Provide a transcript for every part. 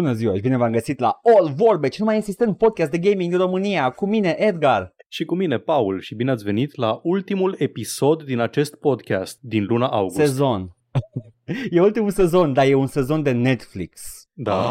Bună ziua și bine v-am găsit la All Vorbe, cel mai insistent podcast de gaming din România, cu mine Edgar. Și cu mine, Paul, și bine ați venit la ultimul episod din acest podcast din luna august. Sezon. e ultimul sezon, dar e un sezon de Netflix. Da.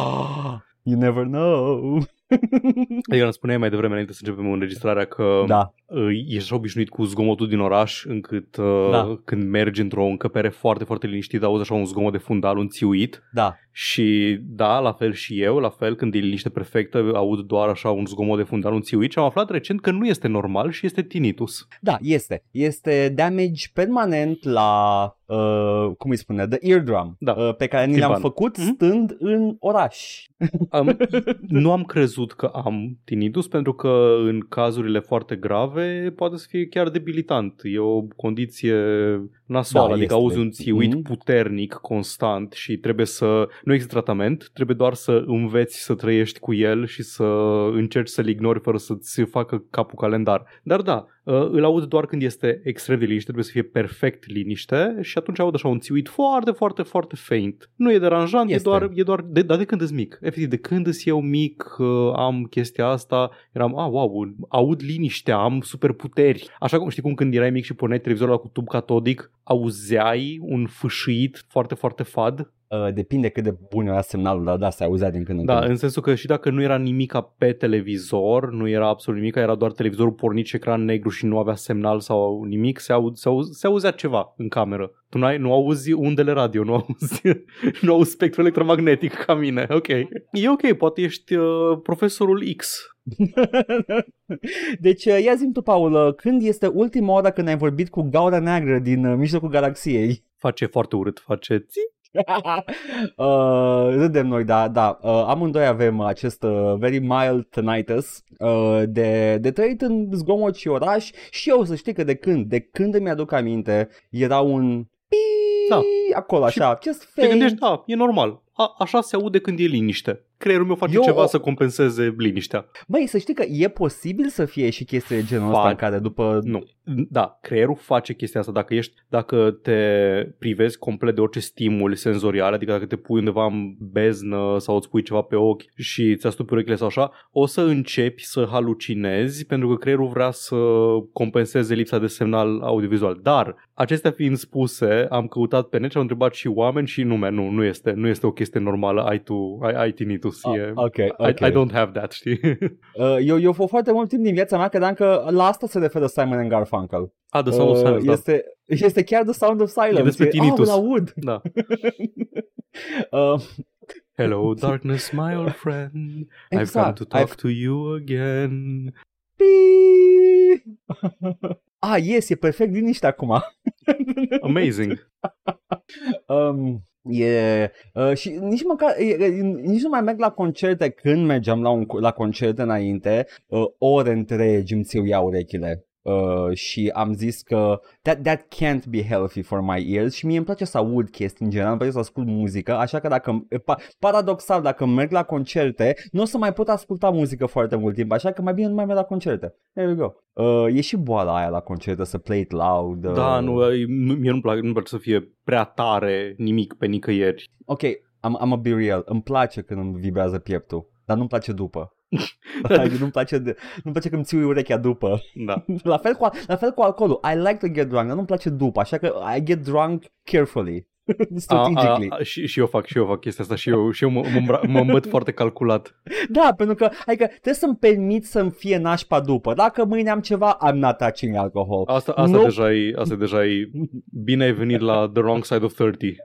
You never know. Adică îmi spuneai mai devreme înainte să începem înregistrarea că Da, uh, ești așa obișnuit cu zgomotul din oraș încât uh, Da. când mergi într-o încăpere foarte, foarte liniștită auzi așa un zgomot de fundal, un țiuit da. și da, la fel și eu, la fel când e liniște perfectă aud doar așa un zgomot de fundal, un țiuit și am aflat recent că nu este normal și este tinnitus. Da, este. Este damage permanent la, uh, cum îi spune, the eardrum, Da. uh, pe care ni le-am Timpan. făcut Mhm. stând în oraș. Am, nu am crezut că am tinnitus pentru că în cazurile foarte grave poate să fie chiar debilitant. E o condiție nasoală, Da, adică este. auzi un țiuit Mhm. puternic, constant și trebuie să... Nu există tratament, trebuie doar să înveți să trăiești cu el și să încerci să-l ignori fără să-ți facă capul calendar. Dar da, uh, îl aud doar când este extrem de liniște, trebuie să fie perfect liniște și atunci aud așa un țiuit foarte, foarte, foarte faint. Nu e deranjant, Este. e doar, e doar de, dar de când îți mic. Efectiv, de când îs eu mic uh, am chestia asta, eram, a, wow, aud liniștea, am superputeri. Așa cum știi cum când erai mic și puneai televizorul ăla cu tub catodic, auzeai un fâșâit foarte, foarte fad. Uh, depinde cât de bun era semnalul, dar da, se auzea din când în Da, când. în sensul că și dacă nu era nimica pe televizor, nu era absolut nimic, era doar televizorul pornit și ecran negru și nu avea semnal sau nimic, se, au, se, au, se auzea ceva în cameră. Tu n-ai, nu auzi undele radio, nu auzi, nu auzi spectru electromagnetic ca mine. Ok. E ok, poate ești uh, profesorul X. deci, uh, ia zi tu, Paul, uh, când este ultima oară când ai vorbit cu gaura neagră din uh, mijlocul galaxiei? Face foarte urât, face ți. uh, râdem noi, da, da. Uh, amândoi avem acest uh, very mild tinnitus uh, de, de trăit în zgomot și oraș și eu să știi că de când, de când îmi aduc aminte, era un Da. Acolo așa, just Te faint. gândești, da, e normal. A, așa se aude când e liniște. Creierul meu face Eu ceva o- să compenseze liniștea. Băi, să știi că e posibil să fie și chestii de genul ăsta Fa- în care după... Nu. Da, creierul face chestia asta. Dacă ești, dacă te privezi complet de orice stimul senzorial, adică dacă te pui undeva în beznă sau îți pui ceva pe ochi și ți astupi urechile sau așa, o să începi să halucinezi pentru că creierul vrea să compenseze lipsa de semnal audiovizual. Dar, acestea fiind spuse, am căutat pe net și am întrebat și oameni și nume, nu, nu este, nu este o chestie normală, ai tu, ai, ai tinnitus. Ah, e, ok, I, ok. I don't have that, știi? Uh, eu, eu foarte mult timp din viața mea credeam că la asta se referă Simon and Garfunkel. Ah, The Sound of Silence, da. este, este chiar The Sound of Silence. E despre oh, tinnitus. îl aud. da. Uh, Hello, darkness, my old friend. I've come Exact. to talk I've- to you again. Pi- ah, yes, e perfect liniște acum. Amazing. Um, e, uh, și nici măcar, e, e, nici nu mai merg la concerte când mergeam la, un, la concerte înainte, uh, ore întregi îmi țiuia urechile. Uh, și am zis că that, that can't be healthy for my ears și mie îmi place să aud chestii în general, îmi place să ascult muzică, așa că dacă, pa, paradoxal, dacă merg la concerte, nu o să mai pot asculta muzică foarte mult timp, așa că mai bine nu mai merg la concerte. There we go. Uh, e și boala aia la concerte, să play it loud. Uh, Da, nu, e- nu- mie nu-mi place, nu-mi place să fie prea tare nimic pe nicăieri. Ok, am, am a be real. Îmi place când îmi vibrează pieptul, dar nu-mi place după. Adică nu-mi place, de, nu-mi place când ții urechea după. Da. La fel, cu, la fel cu alcoolul. I like to get drunk, dar nu-mi place după, așa că I get drunk carefully. Strategically. A, a, a, și, și eu fac, și eu fac chestia asta și eu, și eu mă, mă, îmbra- mă îmbăt foarte calculat. Da, pentru că adică, trebuie să-mi permit să-mi fie nașpa după. Dacă mâine am ceva, I'm not touching alcohol. Asta, asta, Nu- deja e, asta deja e bine ai venit la the wrong side of 30.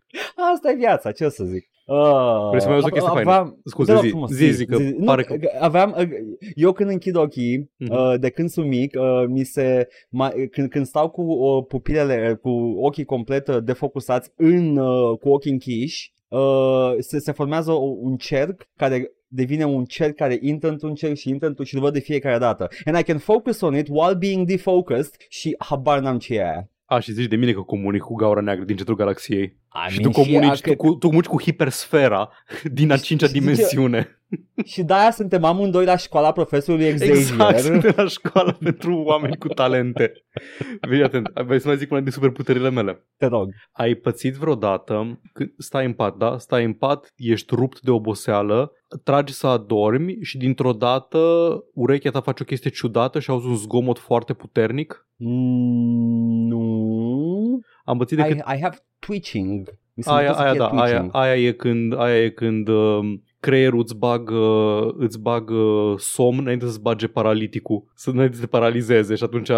Asta e viața, ce să zic. Uh, Vrei să mai auzi o chestie faină? aveam- Scuze, Da, da, zi, frumos, zi, zi, că nu, pare că- Aveam, uh, eu când închid ochii, Mhm. uh, de când sunt mic, uh, mi se, mai, când, când stau cu uh, pupilele, cu ochii complet uh, defocusați în, uh, cu ochii închiși, uh, se, se formează o- un cerc care devine un cerc care intră într-un cerc și intră într-un și îl văd de fiecare dată. And I can focus on it while being defocused și habar n-am ce e aia. A, și zici de mine că comunic cu gaura neagră din centrul galaxiei. I și mean, tu comunici, ea tu, cu, tu comunici cu hipersfera din a cincea și zice- dimensiune. și de-aia suntem amândoi la școala profesorului Xavier. Exact, suntem la școală pentru oameni cu talente. Vei atent, vrei să mai zic una din superputerile mele. Te rog. Ai pățit vreodată, când stai în pat, da? Stai în pat, ești rupt de oboseală, tragi să adormi și dintr-o dată urechea ta face o chestie ciudată și auzi un zgomot foarte puternic? Mm, nu. Am pățit de I, cât... I have twitching. Mi se Aia, întâmplă să aia, fie da, aia, twitching. aia e când, aia e când uh, creierul îți bagă, îți bagă somn înainte să-ți bage paraliticul, să înainte să te paralizeze și atunci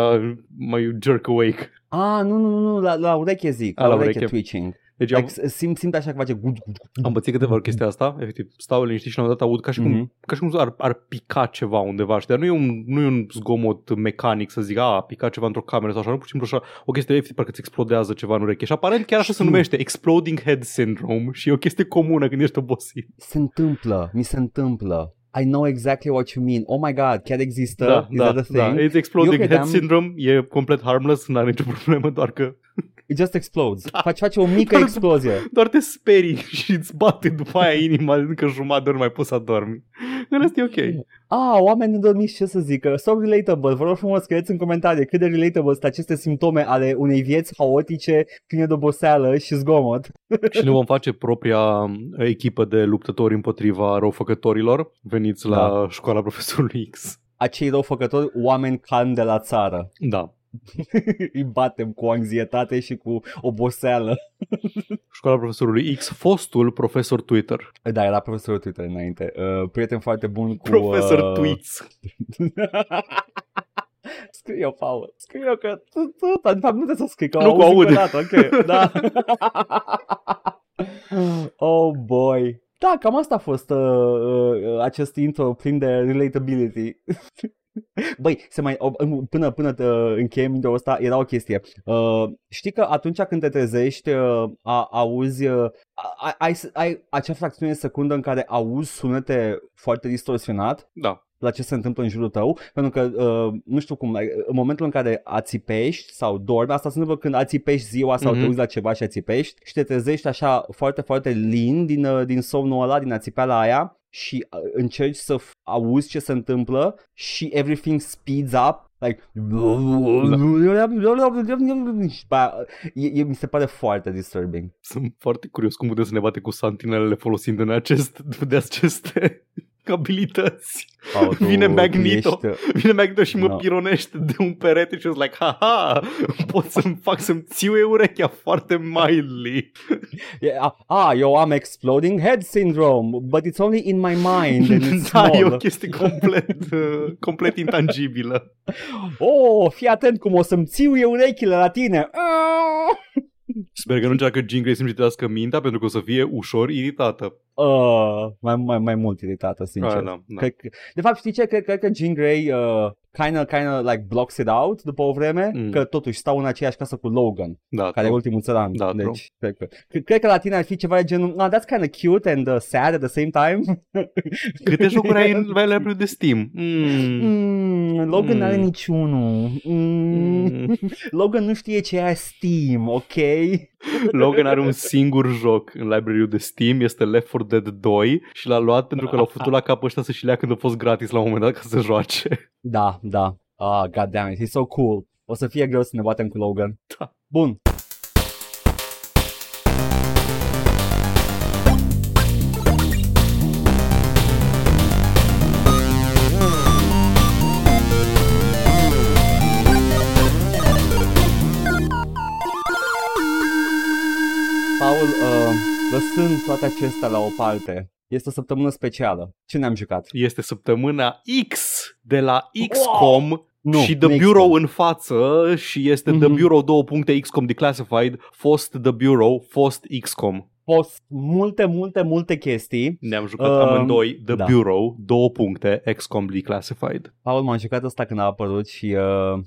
mai jerk awake. Ah, nu, nu, nu, nu, la, la ureche zic. A, la, la ureche, ureche. twitching. Deci am, Like, simt, simt așa că face gud, gud, gud. am pățit câteva ori chestia asta, efectiv, stau liniștit și la un moment dat aud ca și cum, Mhm. ca și cum ar, ar pica ceva undeva, știi? Dar nu e, un, nu e un zgomot mecanic să zic, a, a picat ceva într-o cameră sau așa, nu pur și simplu așa, o chestie efectiv, parcă îți explodează ceva în ureche. Și aparent chiar așa se Știu. numește, exploding head syndrome și e o chestie comună când ești obosit. Se întâmplă, mi se întâmplă. I know exactly what you mean. Oh my god, chiar există? Da, Is da, that a da. thing? It's exploding Eu head credeam- syndrome, e complet harmless, nu are nicio problemă, doar că It just explodes. Face, face o mică Doar- explozie. doar te sperii și îți bate după aia inima, încă jumătate de ori mai poți să adormi. În rest e ok. Ah, oameni nedormiți, ce să zic? So relatable. Vă rog frumos, scrieți în comentarii cât de relatable sunt aceste simptome ale unei vieți haotice, pline de oboseală și zgomot. și ne vom face propria uh, echipă de luptători împotriva răufăcătorilor. Veniți la Da. școala profesorului X. Acei răufăcători, oameni calmi de la țară. Da. Îi batem cu anxietate și cu oboseală. Școala profesorului X, fostul profesor Twitter. Da, era profesorul Twitter înainte. Uh, prieten foarte bun cu... Profesor uh, Tweets. Scrie-o, Paul. Scrie-o că tu, tu, dar de fapt nu trebuie să scrii, că Nu, o că aud aud. încă o dată, ok, da. oh boy. Da, cam asta a fost uh, uh, acest intro plin de relatability. Băi, se mai, o, până, până uh, încheiem intro ăsta, era o chestie. Uh, știi că atunci când te trezești, uh, a, auzi, uh, ai, ai, ai acea fracțiune de secundă în care auzi sunete foarte distorsionat Da. la ce se întâmplă în jurul tău, pentru că, uh, nu știu cum, like, în momentul în care ațipești sau dormi, asta se întâmplă când ațipești ziua sau Mhm. te uiți la ceva și ațipești și te trezești așa foarte, foarte lin din, uh, din somnul ăla, din ațipeala aia și uh, încerci să f- auzi ce se întâmplă și everything speeds up like și pe aia, e, e, mi se pare foarte disturbing. Sunt foarte curios cum putem să ne bate cu santinelele folosind în acest, de aceste abilități. Paul, tu- Vine tu Magneto. ești- Vine Magneto și mă No. pironește de un perete și eu sunt like, haha, pot să-mi fac să-mi țiuie urechea foarte mildly. Yeah, ah, eu am exploding head syndrome, but it's only in my mind and it's da, e o small. chestie complet, uh, complet intangibilă. Oh, fii atent cum o să-mi țiuie urechile la tine. Ah! Sper că nu încearcă Jean Grey să-mi citească mintea pentru că o să fie ușor iritată. Uh, mai, mai, mai mult iritată, sincer. Ah, da, da. Cred că, de fapt, știi ce? Cred, cred că Jean Grey uh, kinda, kinda like blocks it out după o vreme, Mm. că totuși stau în aceeași casă cu Logan, da care e true. ultimul țăran. Da, true. deci, cred că, cred, cred că la tine ar fi ceva de genul, ah, that's kind of cute and uh, sad at the same time. Câte jocuri ai în library de Steam? Mm. Mm, Logan Mm. n-are niciunul. Mm. Mm. Logan nu știe ce e Steam, ok? Logan are un singur joc în library de Steam, este Left 4 Dead 2 și l-a luat pentru că l-au făcut la cap ăștia să-și lea când a fost gratis la un moment dat ca să joace. Da, da. Ah, god damn it, he's so cool. O să fie greu să ne batem cu Logan. Da. Bun. Lăsând toate acestea la o parte, este o săptămână specială. Ce ne-am jucat? Este săptămâna X de la XCOM Nu, și The nu Bureau XCOM. în față și este The Mhm. Bureau 2.xcom Declassified, fost The Bureau, fost XCOM. Fost multe, multe, multe chestii. Ne-am jucat Um, amândoi The da. Bureau, 2.xcom Declassified. Paul, m-am jucat asta când a apărut și uh,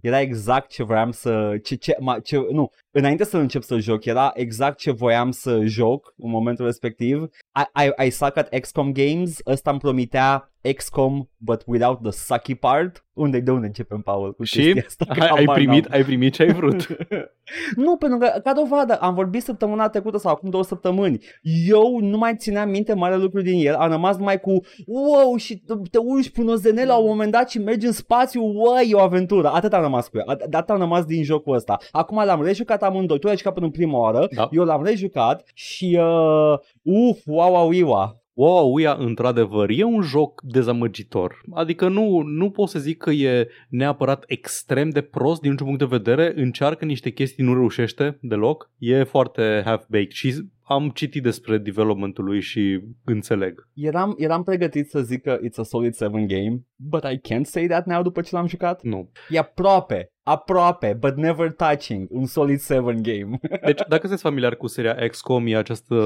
era exact ce voiam să... Ce, ce, ma, ce, nu, înainte să încep să joc, era exact ce voiam să joc în momentul respectiv. I, I, I suck at XCOM games, ăsta îmi promitea XCOM, but without the sucky part. Unde, de unde începem, Paul, cu Și chestia asta? Că ai, ai, habar primit, n-am. ai primit ce ai vrut. nu, pentru că, ca dovadă, am vorbit săptămâna trecută sau acum două săptămâni. Eu nu mai țineam minte mare lucru din el. Am rămas numai cu, wow, și te urci până o zenelă la un moment dat și mergi în spațiu, wow, e o aventură. Atât am rămas cu el. At- Atât am rămas din jocul ăsta. Acum l-am rejucat amândoi. Tu ai jucat până în prima oară. Da. Eu l-am rejucat și, uh, uf, wow, wow, wow. Wow, Uia, într-adevăr, e un joc dezamăgitor. Adică nu, nu pot să zic că e neapărat extrem de prost din niciun punct de vedere, încearcă niște chestii, nu reușește deloc. E foarte half-baked și am citit despre developmentul lui și înțeleg. Eram, eram pregătit să zic că it's a solid 7 game, but I can't say that now după ce l-am jucat. Nu. E aproape, aproape, but never touching, un solid 7 game. Deci, dacă sunteți familiar cu seria XCOM, e această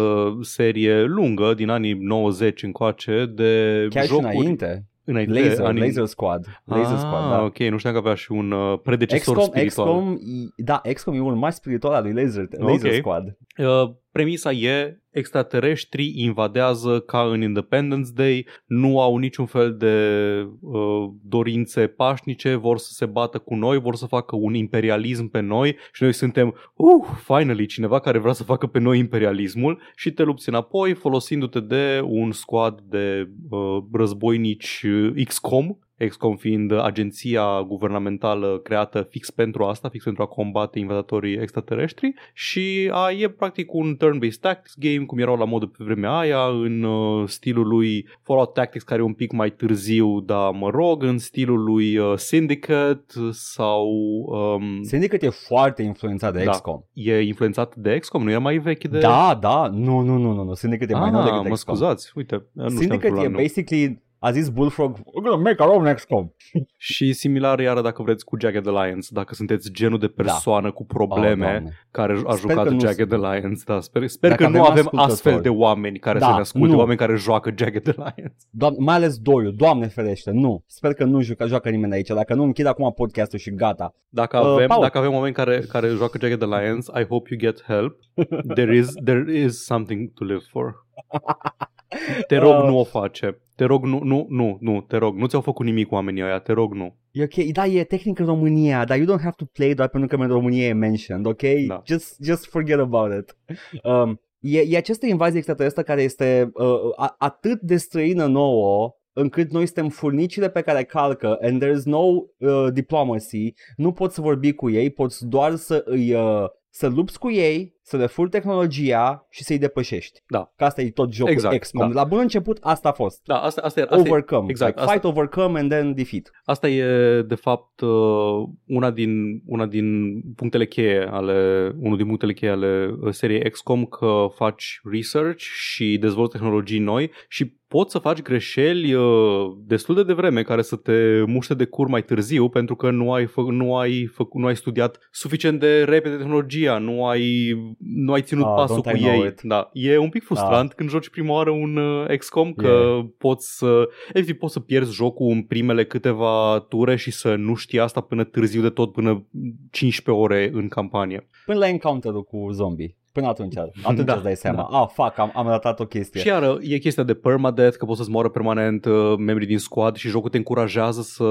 serie lungă din anii 90 încoace de Chiar jocuri... și înainte. înainte Laser, anii... Laser Squad. Laser ah, Squad, da. ok, nu știam că avea și un uh, predecesor XCOM, spiritual. XCOM, e- da, XCOM e unul mai spiritual al lui Laser, Laser Ok. Squad. Uh, premisa e extraterestrii invadează ca în Independence Day, nu au niciun fel de uh, dorințe pașnice, vor să se bată cu noi, vor să facă un imperialism pe noi și noi suntem, uh, finally, cineva care vrea să facă pe noi imperialismul și te lupți înapoi folosindu-te de un squad de uh, războinici uh, XCOM XCOM fiind agenția guvernamentală creată fix pentru asta, fix pentru a combate invadatorii extraterestri și a, e practic un turn-based tactics game, cum erau la modul pe vremea aia, în uh, stilul lui Fallout Tactics, care e un pic mai târziu, dar mă rog, în stilul lui uh, Syndicate sau um, Syndicate e foarte influențat de Da. XCOM. e influențat de XCOM, nu e mai vechi de... Da, da, nu, nu, nu, nu, nu. Syndicate e mai ah, nou decât mă XCOM. scuzați, uite, nu știam Syndicate lucrul e ăla, nu. basically a zis Bullfrog, we're gonna make our own XCOM. Și similar iară dacă vreți cu Jagged Alliance, dacă sunteți genul de persoană cu probleme Oh, Doamne. care a Sper jucat că nu Jagged sunt. Alliance, da, sper, sper Dacă că nu avem avem ascultători. astfel de oameni care Da, să ne asculte, nu. oameni care joacă Jagged Alliance. Doamne, mai ales doiul, doamne ferește, nu. Sper că nu joacă, joacă nimeni aici. Dacă nu, închid acum podcastul și gata. Dacă Uh, avem, Paul. dacă avem oameni care, care joacă Jagged Alliance, I hope you get help. There is, there is something to live for. Te rog, Uh. nu o face. Te rog, nu, nu, nu, nu, te rog, nu ți-au făcut nimic oamenii ăia, te rog, nu. E ok, da, e tehnic în România, dar you don't have to play doar pentru că în România e mentioned, ok? Da. Just, just forget about it. Um, e, e această invazie extraterestră care este uh, a, atât de străină nouă încât noi suntem furnicile pe care calcă and there's no uh, diplomacy, nu poți să vorbi cu ei, poți doar să îi uh, să lupți cu ei, să le furi tehnologia și să-i depășești. Da. Că asta e tot jocul Exact, XCOM. da. La bun început asta a fost. Da, asta, asta, e, asta, e, overcome. exact, Like, asta- fight, overcome and then defeat. Asta e, de fapt, uh, una din, una din punctele cheie ale, unul din punctele cheie ale uh, seriei XCOM, că faci research și dezvolți tehnologii noi și poți să faci greșeli uh, destul de devreme care să te muște de cur mai târziu pentru că nu ai, fă, nu ai, fă, nu ai studiat suficient de repede tehnologia, nu ai, nu ai ținut Ah, pasul don't cu I know ei. it. Da, e un pic frustrant când joci prima oară un uh, XCOM că Yeah. poți să efectiv poți să pierzi jocul în primele câteva ture și să nu știi asta până târziu de tot, până 15 ore în campanie. Până la encounter-ul cu zombie. Până atunci, atunci Da, îți dai seama. Ah, fuck, am, am ratat o chestie. Și iară, e chestia de permadeath, că poți să-ți moară permanent uh, membrii din squad și jocul te încurajează să,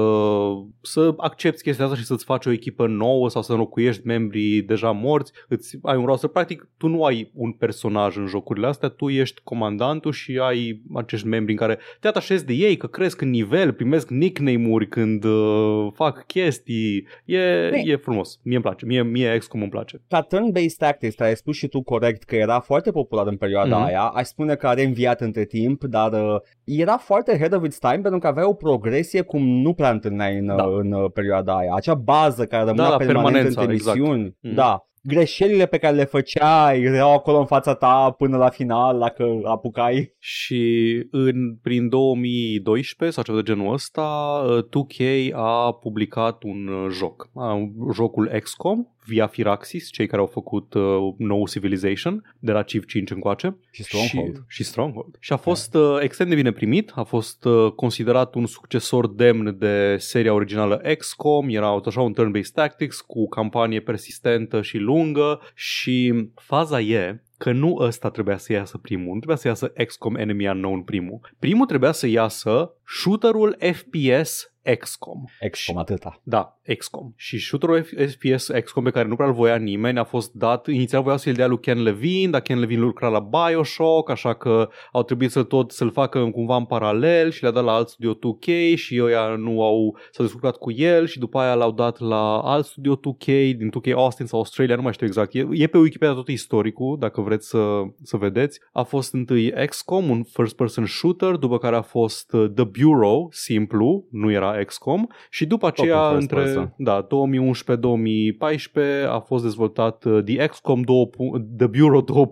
să accepti chestia asta și să-ți faci o echipă nouă sau să înlocuiești membrii deja morți. Îți ai un roster. Practic, tu nu ai un personaj în jocurile astea, tu ești comandantul și ai acești membri în care te atașezi de ei, că cresc în nivel, primesc nickname-uri când uh, fac chestii. E, Bine. e frumos. Mie îmi place. Mie, mie XCOM îmi place. Ca turn-based tactics, care ai spus și tu corect că era foarte popular în perioada Mhm. aia, aș spune că a reînviat între timp, dar uh, era foarte ahead of its time pentru că avea o progresie cum nu prea întâlneai în, Da. da. în uh, perioada aia. Acea bază care rămânea la permanent permanența, între exact. misiuni. Mhm. Da. Greșelile pe care le făceai erau acolo în fața ta până la final, dacă apucai. Și în, prin 2012 sau ceva de genul ăsta, uh, 2K a publicat un uh, joc. A, jocul XCOM via Firaxis, cei care au făcut uh, nou Civilization de la Civ 5 încoace. Și Stronghold. Și, și Stronghold. Și a fost uh, extrem de bine primit, a fost uh, considerat un succesor demn de seria originală XCOM, era așa un turn-based tactics cu campanie persistentă și lungă și faza e că nu ăsta trebuia să iasă primul, nu trebuia să iasă XCOM Enemy Unknown primul. Primul trebuia să iasă shooterul FPS XCOM. XCOM, atâta. Da, XCOM. Și shooterul FPS XCOM pe care nu prea îl voia nimeni a fost dat, inițial voiau să-l dea lui Ken Levine, dar Ken Levine lucra la Bioshock, așa că au trebuit să tot să-l facă cumva în paralel și le-a dat la alt studio 2K și ăia nu au, s-au descurcat cu el și după aia l-au dat la alt studio 2K din 2K Austin sau Australia, nu mai știu exact. E, e pe Wikipedia tot istoricul, dacă vreți să, să vedeți. A fost întâi XCOM, un first person shooter, după care a fost uh, The Bureau, simplu, nu era XCOM și după aceea între da, 2011-2014 a fost dezvoltat uh, The XCOM 2, The Bureau 2.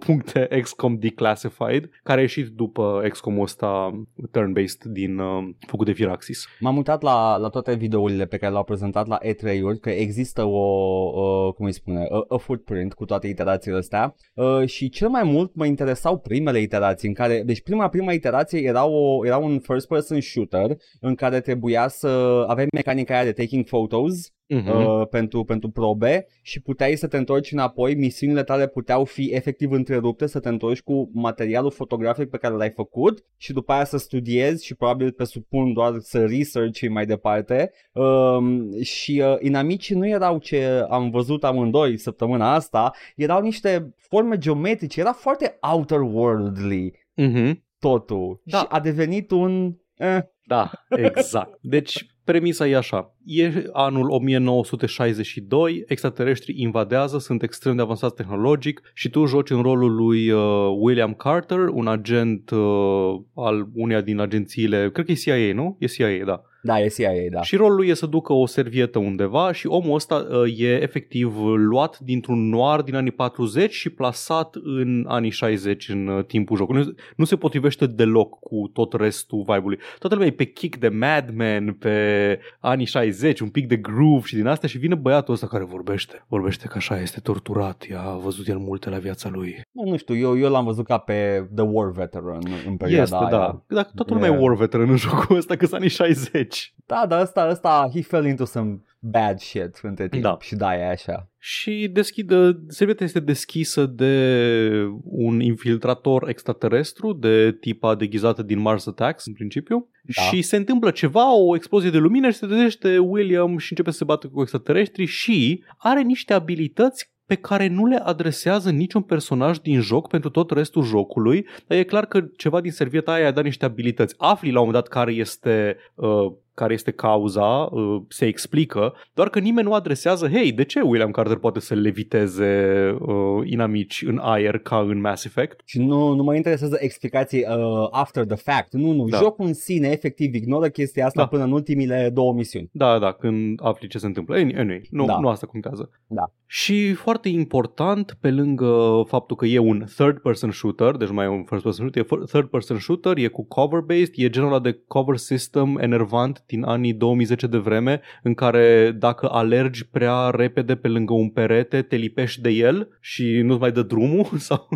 XCOM Declassified, care a ieșit după XCOM-ul ăsta turn-based din uh, făcut de Firaxis. M-am uitat la, la toate videourile pe care le-au prezentat la E3-uri, că există o, uh, cum îi spune, a, a footprint cu toate iterațiile astea uh, și cel mai mult mă interesau primele iterații în care, deci prima prima iterație era, o, era un first person shooter în care trebuia să aveai mecanica aia de taking photos uh-huh. uh, pentru, pentru probe și puteai să te întorci înapoi, misiunile tale puteau fi efectiv întrerupte, să te întorci cu materialul fotografic pe care l-ai făcut și după aia să studiezi și probabil presupun doar să research mai departe uh, și uh, inamicii nu erau ce am văzut amândoi săptămâna asta, erau niște forme geometrice, era foarte outer worldly uh-huh. totul da. și a devenit un... Eh. Da, exact. Deci premisa e așa. E anul 1962, extraterestrii invadează, sunt extrem de avansați tehnologic și tu joci în rolul lui uh, William Carter, un agent uh, al uneia din agențiile, cred că e CIA, nu? E CIA, da. Da, e CIA, da. Și rolul lui e să ducă o servietă undeva și omul ăsta uh, e efectiv luat dintr-un noir din anii 40 și plasat în anii 60 în uh, timpul jocului. Nu, nu se potrivește deloc cu tot restul vibe-ului. Toată lumea e pe kick de Mad Men, pe anii 60, un pic de groove și din astea și vine băiatul ăsta care vorbește. Vorbește că așa este torturat, i-a văzut el multe la viața lui. Nu știu, eu, eu l-am văzut ca pe The War Veteran în perioada Este, aia. da. Dacă toată lumea yeah. e War Veteran în jocul ăsta, că sunt anii 60. Da, dar ăsta, ăsta, he fell into some bad shit între timp Da. și da, e așa. Și deschidă, servieta este deschisă de un infiltrator extraterestru de tipa deghizată din Mars Attacks în principiu Da. și se întâmplă ceva, o explozie de lumină și se trezește William și începe să se bată cu extraterestri și are niște abilități pe care nu le adresează niciun personaj din joc pentru tot restul jocului, dar e clar că ceva din servieta aia a dat niște abilități. Afli la un moment dat care este uh, care este cauza, uh, se explică, doar că nimeni nu adresează, hei, de ce William Carter poate să leviteze uh, inamici în aer ca în Mass Effect? Și nu, nu mă interesează explicații uh, after the fact. Nu, nu. Da. Da. Jocul în sine efectiv ignoră chestia asta Da. da. până în ultimile două misiuni. Da, da, când afli ce se întâmplă. Anyway, nu, Da. nu asta contează. Da. Și foarte important, pe lângă faptul că e un third-person shooter, deci nu mai e un first-person shooter, e third-person shooter, e cu cover-based, e genul ăla de cover system enervant din anii 2010 de vreme, în care dacă alergi prea repede pe lângă un perete, te lipești de el și nu-ți mai dă drumul sau...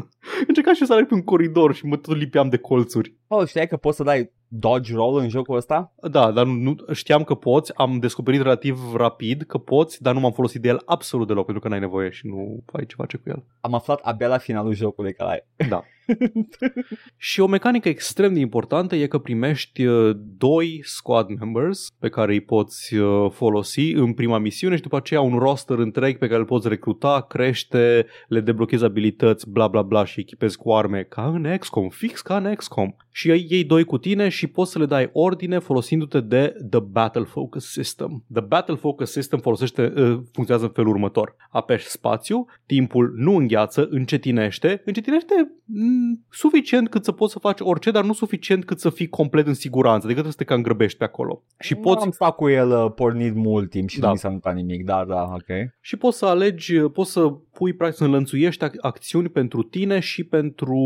Încercam și eu să alerg pe un coridor și mă tot lipeam de colțuri. Oh, știai că poți să dai dodge roll în jocul ăsta? Da, dar nu, nu știam că poți, am descoperit relativ rapid că poți, dar nu m-am folosit de el absolut deloc pentru că n-ai nevoie și nu ai ce face cu el. Am aflat abia la finalul jocului că ai. Da. și o mecanică extrem de importantă e că primești uh, doi squad members pe care îi poți uh, folosi în prima misiune și după aceea un roster întreg pe care îl poți recruta, crește, le deblochezi abilități, bla bla bla și echipezi cu arme ca în XCOM, fix ca în XCOM. Și ai ei doi cu tine și poți să le dai ordine folosindu-te de The Battle Focus System. The Battle Focus System folosește, uh, funcționează în felul următor. Apeși spațiu, timpul nu îngheață, încetinește, încetinește mm, suficient cât să poți să faci orice, dar nu suficient cât să fii complet în siguranță, decât să te cam grăbești pe acolo. Și poți, Am stat cu el uh, pornit mult timp și Da. nu mi s-a întâmplat nimic, da, da, ok. și poți să alegi, poți să pui practic să înlănțuiești ac- acțiuni pentru tine și pentru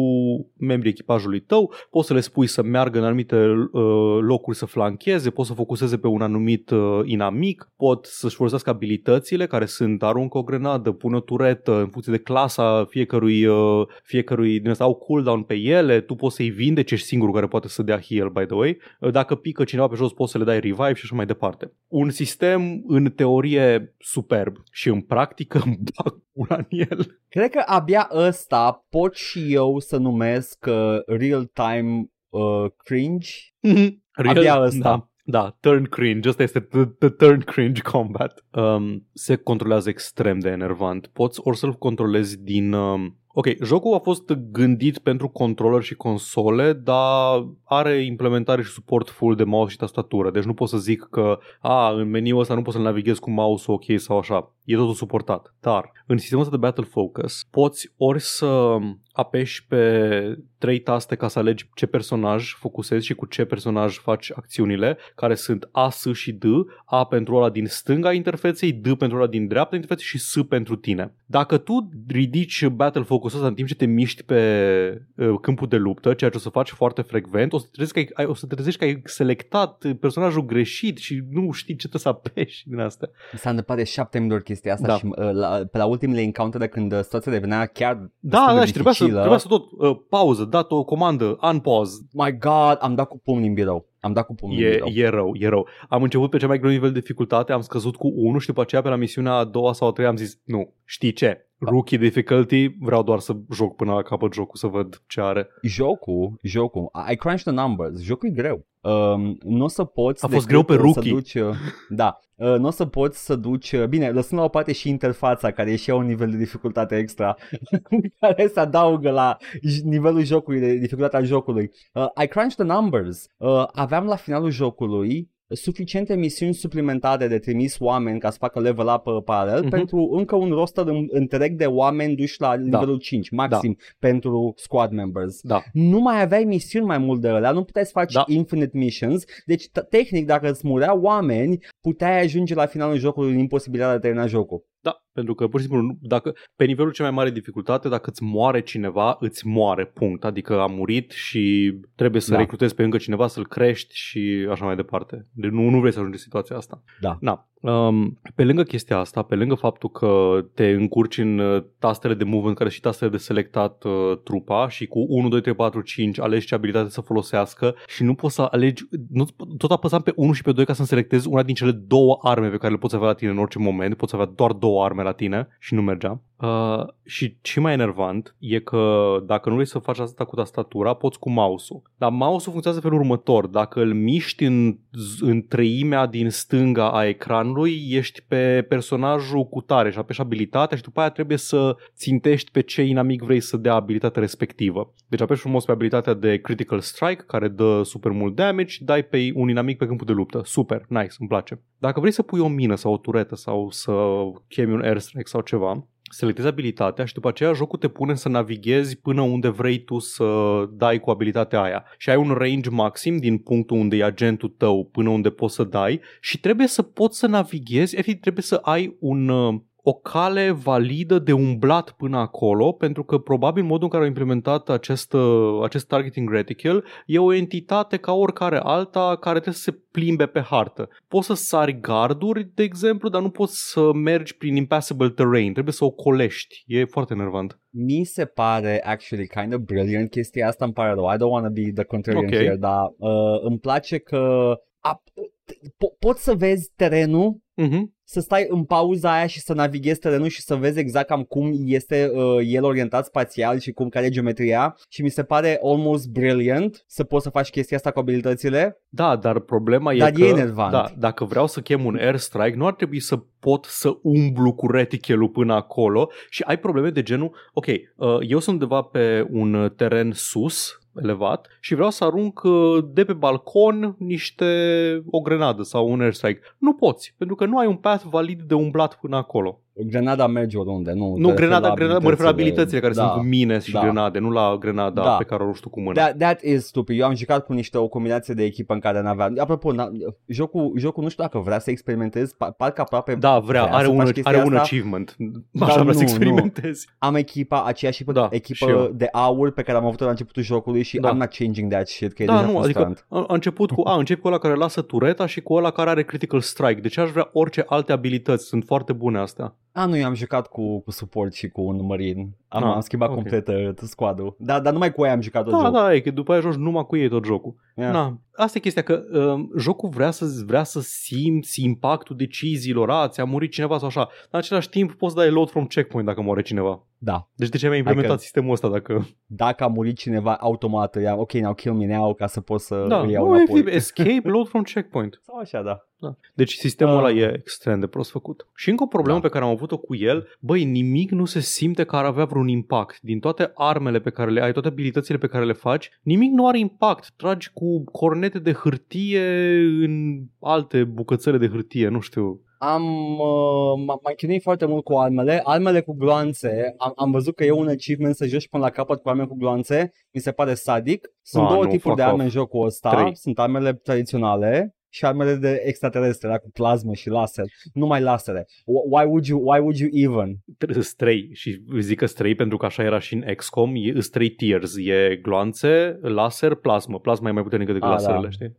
membrii echipajului tău, poți să le spui să meargă în anumite uh, locuri să flancheze, pot să focuseze pe un anumit uh, inamic, pot să-și folosească abilitățile care sunt aruncă o grenadă, pune o turetă în funcție de clasa fiecărui, uh, fiecărui din ăsta au cooldown pe ele, tu poți să-i vindeci, ești singurul care poate să dea heal, by the way. Uh, dacă pică cineva pe jos, poți să le dai revive și așa mai departe. Un sistem în teorie superb și în practică îmi bag una în el. Cred că abia ăsta pot și eu să numesc uh, real-time uh, cringe. Abia ăsta. Da. Da, turn cringe, ăsta este the, the turn cringe combat. Um, se controlează extrem de enervant. Poți ori să-l controlezi din... Um, ok, jocul a fost gândit pentru controller și console, dar are implementare și suport full de mouse și tastatură. Deci nu pot să zic că a, în meniul ăsta nu pot să-l navighez cu mouse ok sau așa. E totul suportat. Dar în sistemul ăsta de Battle Focus poți ori să apeși pe trei taste ca să alegi ce personaj focusezi și cu ce personaj faci acțiunile, care sunt A, S și D, A pentru ăla din stânga interfeței, D pentru ăla din dreapta interfeței și S pentru tine. Dacă tu ridici Battle Focus ăsta în timp ce te miști pe uh, câmpul de luptă, ceea ce o să faci foarte frecvent, o să, te trezești că ai, o să te trezești că ai selectat personajul greșit și nu știi ce trebuie să apeși din asta. Mi s-a întâmplat de șapte minute chestia asta da. și uh, la, pe la ultimele encounter când uh, situația devenea chiar Da, da, și trebuia să, trebuia să tot uh, pauză, dat o comandă, unpause. My God, am dat cu pumnii în birou. Am dat cu pumnii E, în birou. e rău, e rău. Am început pe cel mai greu nivel de dificultate, am scăzut cu 1 și după aceea pe la misiunea a doua sau a treia am zis, nu, știi ce? Rookie difficulty, vreau doar să joc până la capăt jocul să văd ce are. Jocul, jocul, I crunched the numbers, jocul e greu. Um, nu o să poți A fost decât, greu pe uh, să rookie. duci, uh, da, uh, nu o să poți să duci, uh, bine, lăsând la o parte și interfața care e și ea un nivel de dificultate extra care se adaugă la j- nivelul jocului, de dificultatea jocului. Uh, I crunched the numbers. Uh, aveam la finalul jocului suficiente misiuni suplimentare de trimis oameni ca să facă level up uh, paralel Mhm. pentru încă un roster în- întreg de oameni duși la nivelul 5, maxim pentru squad members Da. nu mai aveai misiuni mai mult de alea, nu puteai să faci Da. infinite missions, deci t- tehnic dacă îți mureau oameni, puteai ajunge la finalul jocului în imposibilitatea de a termina jocul. Da, pentru că pur și simplu, nu- dacă, pe nivelul cel mai mare de dificultate, dacă îți moare cineva, îți moare, punct. Adică a murit și trebuie să Da. recrutezi pe încă cineva, să-l crești și așa mai departe. Deci nu, nu vrei să ajungi în situația asta. Da. Na. Um, pe lângă chestia asta, pe lângă faptul că te încurci în uh, tastele de movement, care și tastele de selectat uh, trupa și cu 1, 2, 3, 4, 5 alegi ce abilitate să folosească și nu poți să alegi, nu, tot apăsam pe 1 și pe 2 ca să-mi selectez una din cele două arme pe care le poți avea la tine în orice moment, poți avea doar două arme la tine și nu mergea. Uh, și ce mai enervant e că dacă nu vrei să faci asta cu tastatura, poți cu mouse-ul. Dar mouse-ul funcționează în felul următor. Dacă îl miști în, în treimea din stânga a ecranului, ești pe personajul cu tare și apeși abilitatea și după aia trebuie să țintești pe ce inamic vrei să dea abilitatea respectivă. Deci apeși frumos pe abilitatea de Critical Strike, care dă super mult damage, dai pe un inamic pe câmpul de luptă. Super, nice, îmi place. Dacă vrei să pui o mină sau o turetă sau să chemi un airstrike sau ceva, selectezi abilitatea și după aceea jocul te pune să navighezi până unde vrei tu să dai cu abilitatea aia. Și ai un range maxim din punctul unde e agentul tău până unde poți să dai și trebuie să poți să navighezi, efectiv trebuie să ai un, uh, o cale validă de umblat până acolo, pentru că probabil modul în care au implementat acest, uh, acest targeting reticle e o entitate ca oricare alta care trebuie să se plimbe pe hartă. Poți să sari garduri, de exemplu, dar nu poți să mergi prin impassable terrain. Trebuie să o colești. E foarte enervant. Mi se pare actually kind of brilliant chestia asta, îmi pare rău, I don't want to be the contrarian Ok. here, dar uh, îmi place că a, po- poți să vezi terenul Mhm. să stai în pauza aia și să navighezi terenul și să vezi exact cam cum este uh, el orientat spațial și cum care e geometria și mi se pare almost brilliant să poți să faci chestia asta cu abilitățile. Da, dar problema e Dar că e enervant. Da, dacă vreau să chem un airstrike, nu ar trebui să pot să umblu cu retichelul până acolo și ai probleme de genul, ok, uh, eu sunt undeva pe un teren sus, elevat și vreau să arunc uh, de pe balcon niște o grenadă sau un airstrike. Nu poți, pentru că nu ai un path valid de umblat până acolo. Grenada merge oriunde, nu. Nu, te grenada, referi la grenada, mă refer la abilitățile care da. sunt cu mine și da. grenade, nu la grenada Da. pe care o rogi tu cu mâna. That, that is stupid. Eu am jucat cu niște o combinație de echipă în care n-aveam. Apropo, n- jocul, jocul nu știu dacă vrea să experimentezi, pa- parcă aproape Da, vrea, vrea are să un, faci chestia are un asta. achievement. Da, Așa vrea nu, să nu. experimentezi. Am echipa, aceeași echipă, Da, și echipă eu. de aur pe care am avut-o la începutul jocului și Da. I'm not changing that shit, că e Da, deja nu, adică frustrant. a, a început cu, a, încep cu ăla care lasă tureta și cu ăla care are critical strike. Deci aș vrea orice alte abilități, sunt foarte bune astea. A, nu, eu am jucat cu, cu support și cu un marin. Am, Ah, am schimbat ok. complet uh, squad-ul. Da, dar numai cu aia am jucat tot Da, jocul. da, e că după aia joci numai cu ei tot jocul. Yeah. Na, asta e chestia, că uh, jocul vrea să, vrea să simți impactul deciziilor, a, ți-a murit cineva sau așa. Dar în același timp poți da load from checkpoint dacă moare cineva. da. Deci de ce mi-ai implementat Adică- sistemul ăsta dacă... Dacă a murit cineva, automat îi ia, ok, now kill me now, ca să pot să Da, îl iau nu, înapoi. efectiv, escape, load from checkpoint. Sau așa, da. Da. Deci sistemul Ah. ăla e extrem de prost făcut. Și încă o problemă Da. pe care am avut-o cu el, băi, nimic nu se simte că ar avea vreun impact. Din toate armele pe care le ai, toate abilitățile pe care le faci, nimic nu are impact. Tragi cu cornete de hârtie în alte bucățele de hârtie, nu știu. Am uh, m- mai chinuit foarte mult cu armele. Armele cu gloanțe, am, am văzut că e un achievement să joci până la capăt cu arme cu gloanțe. Mi se pare sadic. Sunt Ah, două nu, tipuri de fuck arme off. în jocul ăsta. Trei. Sunt armele tradiționale și armele de extraterestre, da, cu plasmă și laser. Numai lasere. Wh- Why would you, why would you even? Sunt trei și zic că sunt trei pentru că așa era și în XCOM, e sunt trei tiers, e gloanțe, laser, plasmă. Plasma e mai puternică decât Ah, laserele, da. știi?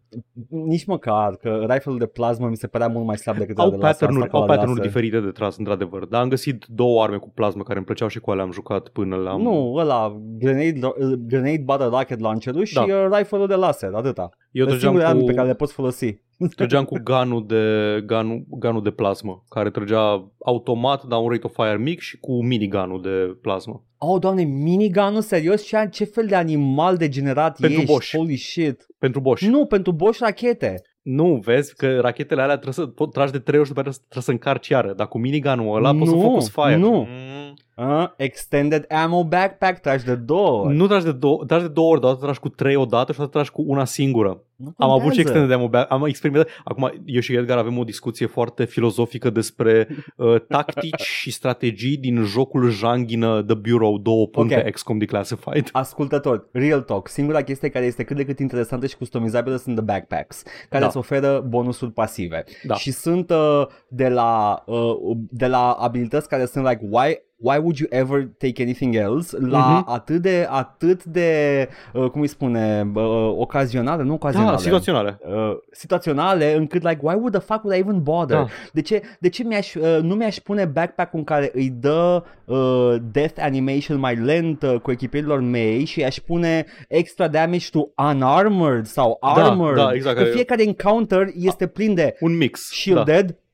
Nici măcar, că rifle de plasmă mi se părea mult mai slab decât Au ăla de laser. pattern-uri, Asta au cu ăla de pattern laser. diferite de tras, într-adevăr. Dar am găsit două arme cu plasmă care îmi plăceau și cu alea am jucat până la... Nu, ăla, grenade, uh, grenade battle rocket launcher-ul și Da. uh, rifle-ul de laser, atâta. Eu Sunt trăgeam singurele arme cu, pe care le poți folosi. trăgeam cu ganul de, ganul, ganul de plasmă, care trăgea automat, dar un rate of fire mic și cu minigunul de plasmă. Oh, doamne, minigun serios? Ce, ce fel de animal degenerat Pentru ești? Bosch. Holy shit. Pentru Bosch. Nu, pentru Bosch rachete. Nu, vezi că rachetele alea trebuie să pot tragi de trei ori și după aceea trebuie să încarci iară. Dar cu minigunul ăla poți să Nu, focus fire. nu. Mm. Uh, extended ammo backpack, tragi de două ori. Nu tragi de, două, tragi de două ori, dar o dată tragi cu trei odată și o dată tragi cu una singură. Nu Am avut și contează. extended ammo back, am experimentat. Acum, eu și Edgar avem o discuție foarte filozofică despre uh, tactici și strategii din jocul janghină The Bureau 2 puncte Ok. XCOM Declassified. Ascultător, real talk, singura chestie care este cât de cât interesantă și customizabilă sunt the backpacks, care Da. îți oferă bonusuri pasive. Da. Și sunt uh, de, la, uh, de la abilități care sunt like, why, why would you ever take anything else, la Mhm. atât de, atât de, uh, cum îi spune, uh, ocazionale, nu ocazionale. Da, situaționale. Uh, situaționale încât like why would the fuck would I even bother Da. de ce, de ce mi-aș, uh, nu mi-aș pune backpack-ul în care îi dă uh, death animation mai lent uh, cu echipierilor mei și aș pune extra damage to unarmored sau armored da, exact, că care- fiecare encounter este plin de Un mix. Da.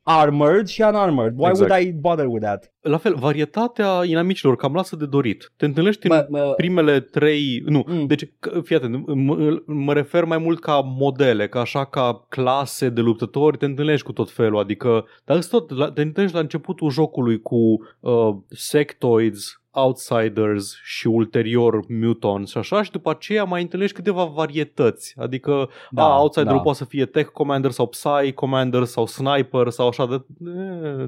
Shielded, armored și unarmored why Exact. would I bother with that La fel, varietatea inamicilor cam lasă de dorit. Te întâlnești în Mă- mă- primele trei... Nu, Mm. deci, că- fii atent, mă, mă refer mai mult ca modele, ca așa ca clase de luptători, te întâlnești cu tot felul, adică, dar îți tot, la, te întâlnești la începutul jocului cu uh, sectoids, outsiders și ulterior mutons și așa și după aceea mai întâlnești câteva varietăți, adică da, a, outsiderul da. poate să fie tech commander sau psy commander sau sniper sau așa, de,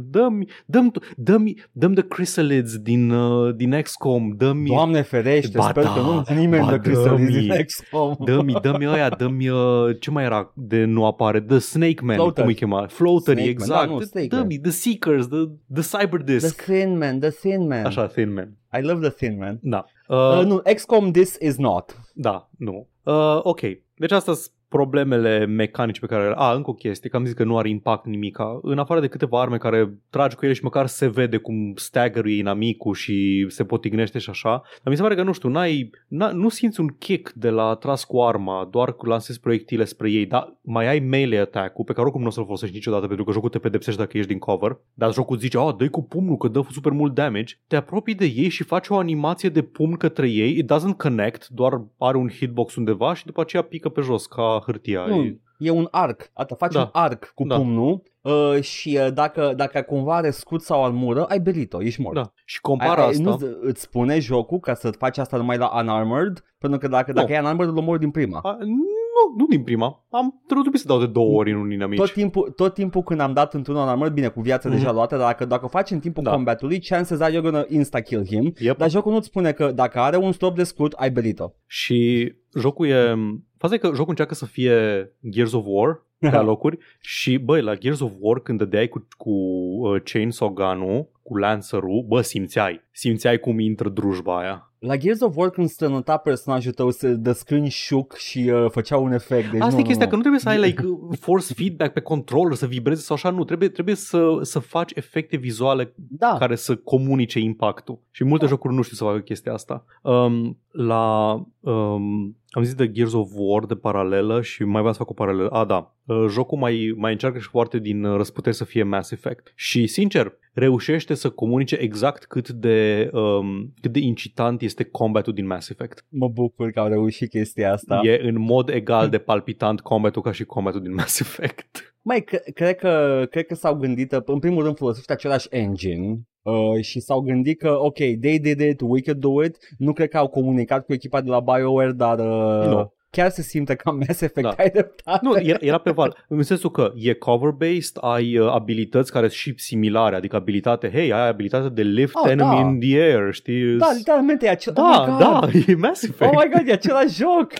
dă-mi, dă-mi, dă-mi, dă-mi the chrysalids din, uh, din XCOM, dă-mi, Doamne ferește, Ba sper da, că nu nimeni ba de Crystallis da, din mi. XCOM. Dă-mi, dă-mi ăia, dă-mi, uh, ce mai era de nu apare? The Snake Man, Floater. cum îi chema? Floater, Snake Man, exact. da, nu, Snake Man. dă-mi, The Seekers, The, the Cyber The Disc. Thin Man, The Thin Man. Așa, Thin Man. I love The Thin Man. Da. Uh, Uh, nu, XCOM this is not. Da, nu. Uh, ok, deci asta sunt problemele mecanice pe care... A, încă o chestie, că am zis că nu are impact nimica. În afară de câteva arme care tragi cu ele și măcar se vede cum staggeruie inamicul și se potignește și așa. Dar mi se pare că, nu știu, n-ai, n- nu simți un kick de la tras cu arma, doar cu lansezi proiectile spre ei, dar mai ai melee attack-ul pe care oricum nu o să-l folosești niciodată pentru că jocul te pedepsește dacă ești din cover. Dar jocul zice, a, dă cu pumnul că dă super mult damage. Te apropii de ei și faci o animație de pumn către ei. It doesn't connect, doar are un hitbox undeva și după aceea pică pe jos ca hârtia. Nu, E- e un arc. Ata, faci Da. un arc cu Da. pumnul uh, și uh, dacă, dacă cumva are scut sau armură, ai berit-o, ești mort. Da. Și compara Ai- ai- asta. Nu îți spune jocul ca să faci asta numai la unarmored? Pentru că dacă, dacă Nu. e unarmored, îl omori din prima. A, nu nu, nu din prima. Am trebuit să dau de două ori în unii amici. Tot timpul, tot timpul când am dat într-un armor, bine, cu viața mm-hmm. deja luată, dar dacă, dacă faci în timpul Da. da. combatului, chances are you're gonna insta-kill him. Yep. Dar jocul nu-ți spune că dacă are un stop de scurt, ai belit-o. Și jocul e... Faza e că jocul încearcă să fie Gears of War pe locuri și, băi, la Gears of War când dădeai cu, cu uh, Chainsaw Gun-ul, cu Lancer-ul, bă, simțeai. Simțeai cum intră drujba aia. La Gears of War când strănuta personajul tău, se the screen shook și uh, făcea un efect. Deci Asta nu, e chestia, nu, că nu trebuie să ai like force feedback pe controller, să vibreze sau așa, nu, trebuie, trebuie să, să faci efecte vizuale Da, care să comunice impactul. Și multe jocuri nu știu să facă chestia asta. Um, la um, am zis de Gears of War de paralelă și mai vreau să fac o paralelă. A, da. Uh, jocul mai, mai încearcă și foarte din uh, răsputeri să fie Mass Effect. Și, sincer, reușește să comunice exact cât de, um, cât de incitant este combatul din Mass Effect. mă bucur că au reușit chestia asta. E în mod egal de palpitant combatul ca și combatul din Mass Effect. Mai, cre- cred că, cred că s-au gândit, uh, în primul rând folosește același engine uh, și s-au gândit că, ok, they did it, we could do it. Nu cred că au comunicat cu echipa de la BioWare, dar uh, Nu. chiar se simte ca Mass Effect, Da. ai dreptate. Nu, era, era pe val. În sensul că e cover-based, ai uh, abilități care sunt și similare, adică abilitate, hei, ai abilitatea de lift Ah, enemy da. in the air, știi? Da, literalmente e acel... da, oh my God. da, e Mass Effect. Oh my god, e același joc!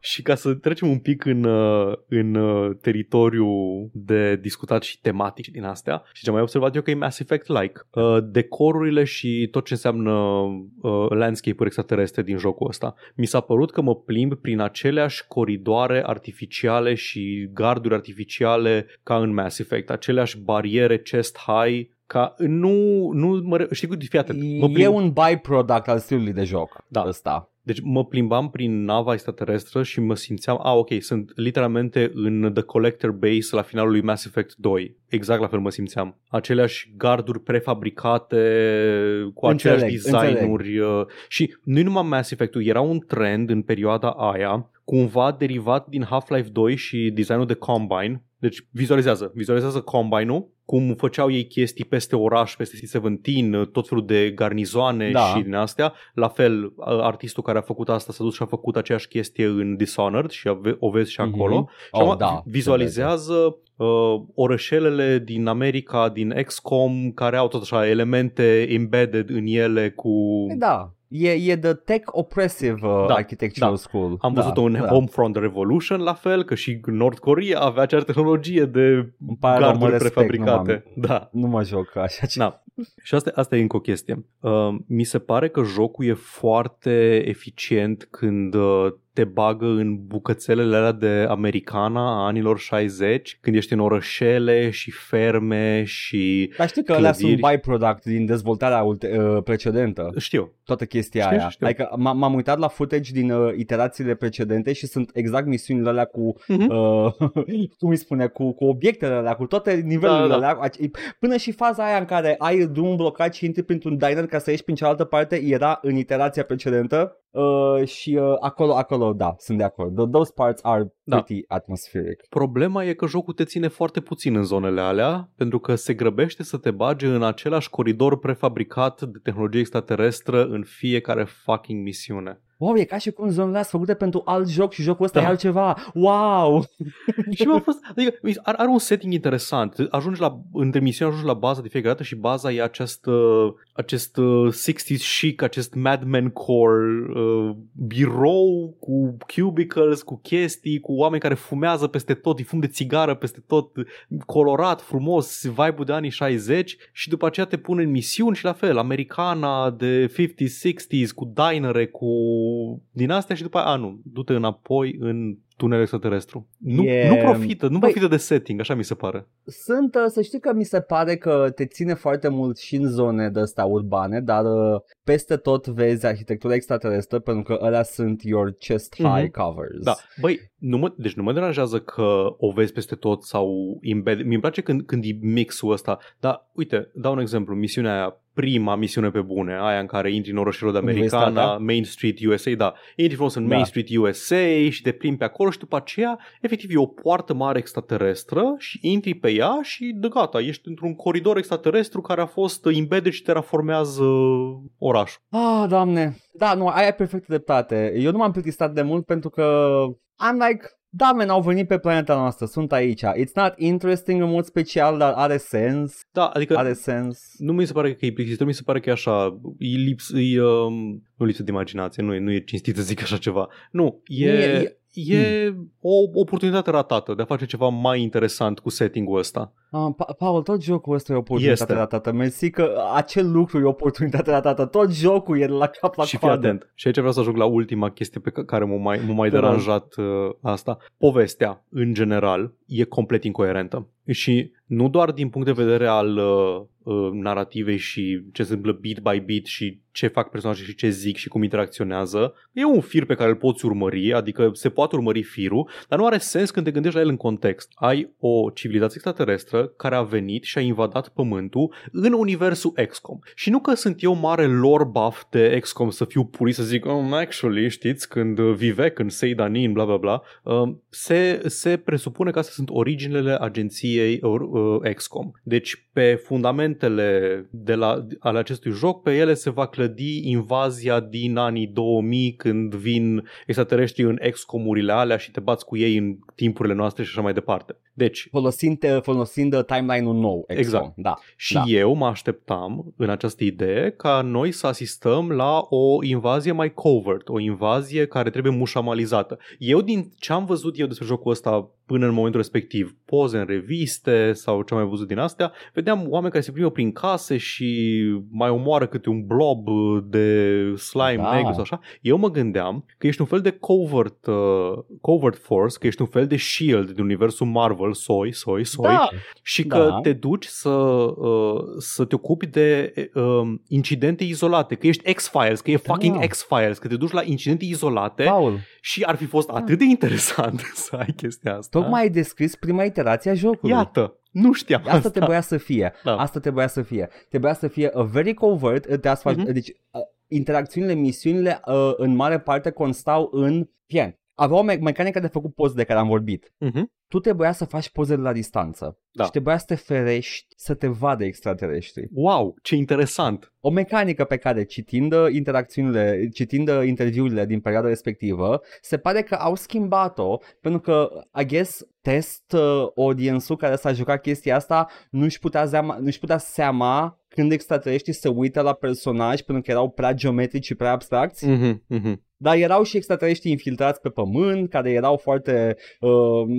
Și ca să trecem un pic în, uh, în uh, teritoriul de discutat și tematic și din astea, și ce am mai observat eu că e Mass Effect-like. Uh, Decorurile și tot ce înseamnă uh, landscape-uri extraterestre din jocul ăsta. Mi s-a părut că mă plimb prin aceleași coridoare artificiale și garduri artificiale ca în Mass Effect. Aceleași bariere chest high ca nu, nu mă, re- știi cu fii atent, mă E plimb, un byproduct al stilului de joc Da. ăsta. deci mă plimbam prin nava extraterestră și mă simțeam, a, ok, sunt literalmente în The Collector Base la finalul lui Mass Effect 2. Exact la fel mă simțeam. Aceleași garduri prefabricate cu aceleași Înțeleg, designuri uh, și nu numai Mass Effect-ul, era un trend în perioada aia cumva derivat din Half-Life 2 și designul de Combine. Deci vizualizează, vizualizează Combine-ul, cum făceau ei chestii peste oraș, peste C-17, tot felul de garnizoane Da. și din astea. La fel, artistul care a făcut asta s-a dus și a făcut aceeași chestie în Dishonored și ave- o vezi și Mhm. acolo. Și Oh, acum da, vizualizează uh, orășelele din America, din XCOM, care au tot așa elemente embedded în ele cu... Da, e, e the tech oppressive uh, Da, architectural da. school. Am da, văzut-o în da. Homefront Revolution, la fel, că și Nord Korea avea aceeași tehnologie de Îmi pare rău, mă garduri respect, prefabricate. Nu, Da. am, nu mă joc așa ceva. Na. Și asta, asta e încă o chestie. Uh, mi se pare că jocul e foarte eficient când uh, te bagă în bucățelele alea de americana a anilor 60, când ești în orășele și ferme și... Dar știi că alea sunt Clădiri. byproduct din dezvoltarea ulte- uh, precedentă, Știu. toată chestia Știu, aia. știu. Adică m- m-am uitat la footage din uh, iterațiile precedente și sunt exact misiunile alea cu, Mhm. uh, cum îi spune, cu, cu obiectele alea, cu toate nivelurile Da, da. alea. Ace- Până și faza aia în care ai drumul blocat și intri printr-un diner ca să ieși prin cealaltă parte era în iterația precedentă. Uh, și uh, acolo, acolo, da, sunt de acord. Th- Those parts are Da. pretty atmospheric. Problema e că jocul te ține foarte puțin în zonele alea, pentru că se grăbește să te bage în același coridor prefabricat de tehnologie extraterestră în fiecare fucking misiune. Wow, e ca și cum zonele astea sunt făcute pentru alt joc și jocul ăsta Da. e altceva. Wow! și m-a fost, adică are, are un setting interesant. Ajungi la, între misiuni ajungi la baza de fiecare dată și baza e acest, uh, acest uh, 60s chic, acest Mad Men core uh, birou cu cubicles, cu chestii, cu oameni care fumează peste tot, îi fum de țigară peste tot, colorat, frumos, vibe-ul de anii 60 și după aceea te pune în misiuni și la fel, americana de 50s, 60s, cu dinere, cu din astea și după aia, a, nu, du-te înapoi în tunel extraterestru. Nu, E- nu profită, nu Băi- profită de setting, așa mi se pare. Sunt, uh, să știi că mi se pare că te ține foarte mult și în zone de astea urbane, dar uh, peste tot vezi arhitectura extraterestră pentru că alea sunt your chest high Mhm. covers. Da, băi, nu mă, deci nu mă deranjează că o vezi peste tot sau embed. Mi-mi place când, când e mixul ăsta, dar uite, dau un exemplu, misiunea aia, prima misiune pe bune, aia în care intri în orașul de Americana, Universitatea? Main Street USA, da, intri frumos în Da. Main Street USA și te plimbi pe acolo și după aceea, efectiv, e o poartă mare extraterestră și intri pe ea și de gata, ești într-un coridor extraterestru care a fost embedded și terraformează orașul. Orașul. Ah, doamne. Da, nu, ai perfect dreptate. Eu nu m-am plictisit de mult pentru că I'm like, da, men, au venit pe planeta noastră, sunt aici. It's not interesting în mod special, dar are sens. Da, adică Are sens. nu mi se pare că e plictisitor, mi se pare că e așa, e lips, e, um, nu lipsă de imaginație, nu e, nu e cinstit să zic așa ceva. Nu, e, Nu, e- e, e o oportunitate ratată de a face ceva mai interesant cu setting-ul ăsta. Ah, pa- Paul, tot jocul ăsta e o oportunitate Este. ratată. Mersi că acel lucru e o oportunitate ratată. Tot jocul e de la cap la și fii coadă. atent. Și aici vreau să ajung la ultima chestie pe ca- care m-a mai, m-a mai Te rog. deranjat uh, asta. Povestea, în general, e complet incoerentă. Și nu doar din punct de vedere al uh, uh, narrativei și ce se întâmplă bit by bit și ce fac personaje și ce zic și cum interacționează. E un fir pe care îl poți urmări, adică se poate urmări firul, dar nu are sens când te gândești la el în context. Ai o civilizație extraterestră care a venit și a invadat pământul în universul XCOM. Și nu că sunt eu mare lore buff de XCOM să fiu purist să zic, oh, actually, știți, când Vivek în Seidanin, bla bla bla, uh, se, se presupune că astea sunt originele agenției uh, uh, XCOM. Deci pe fundamentele de la, ale acestui joc, pe ele se va clădi invazia din anii 2000 când vin extraterestri în XCOM-urile alea și te bați cu ei în timpurile noastre și așa mai departe. Deci, Folosind, folosind timeline-ul nou. XCOM. Exact. Da. și Da. eu mă așteptam în această idee ca noi să asistăm la o invazie mai covert, o invazie care trebuie mușamalizată. Eu din ce am văzut eu despre jocul ăsta până în momentul respectiv, poze în reviste sau ce am mai văzut din astea, vedeam oameni care se plimbă prin case și mai omoară câte un blob de slime Da. negru sau așa. Eu mă gândeam că ești un fel de covert, uh, covert force, că ești un fel de shield din universul Marvel, soi, soi, soi, Da. și Da. că te duci să, uh, să te ocupi de uh, incidente izolate, că ești X-Files, că e fucking Da. X-Files, că te duci la incidente izolate Paul, și ar fi fost atât de interesant să ai chestia asta. Tocmai ai descris prima iterație a jocului. Iată, nu știam Asta trebuia să fie. Da. Asta trebuia să fie. Trebuia să fie a very covert, trebuia să faci, Mhm. deci uh, interacțiunile, misiunile uh, în mare parte constau în, fie, avea o me- mecanică de făcut poze de care am vorbit. Mhm. Tu trebuia să faci poze de la distanță Da. și trebuia să te ferești să te vadă extraterestri. Wow, ce interesant. O mecanică pe care citind uh, interacțiunile, citind uh, interviurile din perioada respectivă, se pare că au schimbat-o pentru că, I guess, test uh, audience-ul care s-a jucat chestia asta nu-și putea, zeama, nu-și putea seama când extraterestrii se uită la personaj pentru că erau prea geometrici și prea abstracți. Mhm, mhm. Dar erau și extraterestri infiltrați pe pământ, care erau foarte uh,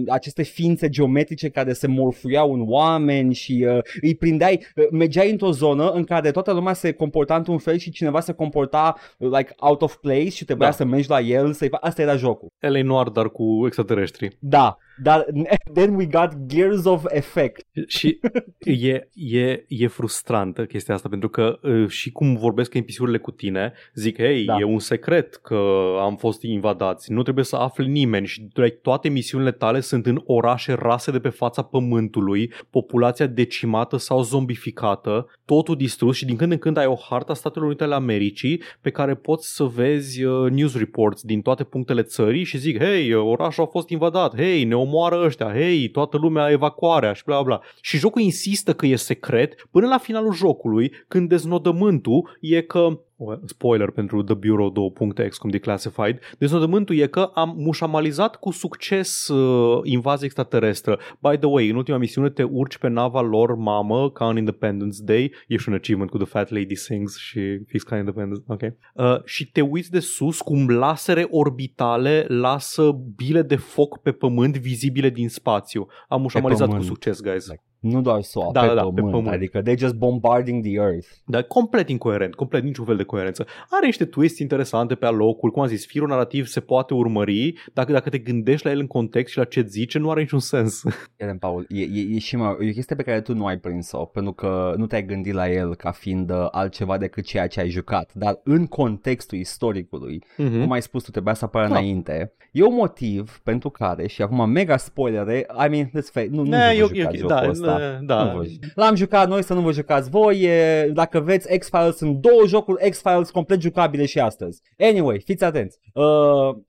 aceste ființe geometrice care se morfuiau în oameni și uh, îi prindeai, uh, mergeai într-o zonă în care toată lumea se comporta într-un fel și cineva se comporta uh, like out of place și trebuia Da. să mergi la el, să asta era jocul. L.A. Noir, dar cu extraterestri. Da, dar then we got Gears of Effect. Și e, e, e frustrantă chestia asta, pentru că uh, și cum vorbesc NPC-urile cu tine, zic, hei, Da. e un secret că am fost invadați, nu trebuie să afle nimeni și toate misiunile tale sunt în orașe rase de pe fața pământului, populația decimată sau zombificată, totul distrus și din când în când ai o harta Statelor Unite ale Americii pe care poți să vezi uh, news reports din toate punctele țării și zic, hei, orașul a fost invadat, hei, ne omoară ăștia, hei, toată lumea evacuarea și bla bla. Și jocul insistă că e secret până la finalul jocului, când deznodământul e că spoiler pentru The Bureau 2.XCOM Declassified, deznodământul e că am mușamalizat cu succes uh, invazia extraterestră. By the way, în ultima misiune te urci pe nava lor mamă ca în Independence Day, e și un achievement cu The Fat Lady Sings și fix ca în Independence, ok. Uh, și te uiți de sus cum lasere orbitale lasă bile de foc pe pământ vizibile din spațiu. Am mușamalizat cu pământ. succes, guys. Like, nu doar SOA, Da, pe, da, da, pământ, pe pământ. adică they're just bombarding the earth. Dar complet incoerent, complet niciun fel de coerență. Are niște twists interesante pe alocuri, cum am zis, firul narrativ se poate urmări, dacă, dacă te gândești la el în context și la ce zice, nu are niciun sens. Eren, Paul, e, e, e și mai, e o chestie pe care tu nu ai prins-o, pentru că nu te-ai gândit la el ca fiind uh, altceva decât ceea ce ai jucat, dar în contextul istoricului, Mhm. cum ai spus tu, trebuia să apară Da. înainte, e un motiv pentru care, și acum mega spoilere, I mean, let's face, nu, nu Ne, vă e ok, jucați ok, jocul da, ăsta. ne, da. Nu vă- L-am jucat noi, să nu vă jucați voi. E, dacă veți X-Files, sunt două jocuri X-Files complet jucabile și astăzi. Anyway, fiți atenți. Uh,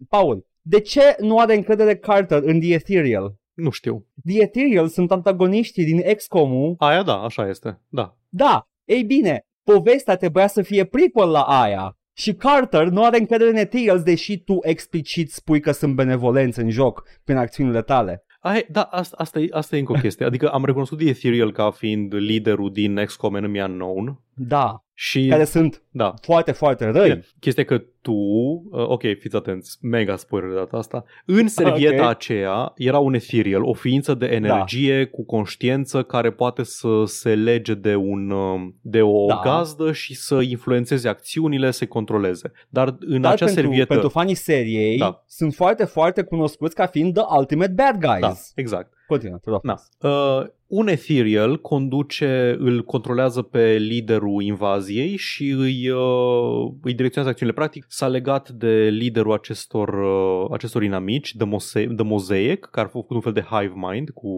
Paul, de ce nu are încredere Carter în The Ethereal? Nu știu. The Ethereal sunt antagoniștii din XCOM-ul. Aia da, așa este. Da. Da, ei bine, povestea trebuia să fie prequel la aia. Și Carter nu are încredere în Ethereals, deși tu explicit spui că sunt benevolenți în joc prin acțiunile tale. Ai, da, asta, asta, e, asta e încă o chestie. Adică am recunoscut Ethereal ca fiind liderul din XCOM Enemy Unknown. Da, Și, care sunt da, foarte, foarte răi. Bine, chestia e că tu, uh, ok, fiți atenți, mega spoiler de data asta, în servieta Ok. aceea era un ethereal, o ființă de energie cu conștiință care poate să se lege de, un, uh, de o Da. gazdă și să influențeze acțiunile, să controleze. Dar în Dar acea pentru, servietă... pentru fanii seriei Da. sunt foarte, foarte cunoscuți ca fiind the ultimate bad guys. da, exact. Continuă, te rog. Na. Uh, un ethereal conduce, îl controlează pe liderul invaziei și îi, uh, îi direcționează acțiunile. Practic s-a legat de liderul acestor, uh, acestor inamici, The, Mose- The Mosaic, care a făcut un fel de hive mind cu,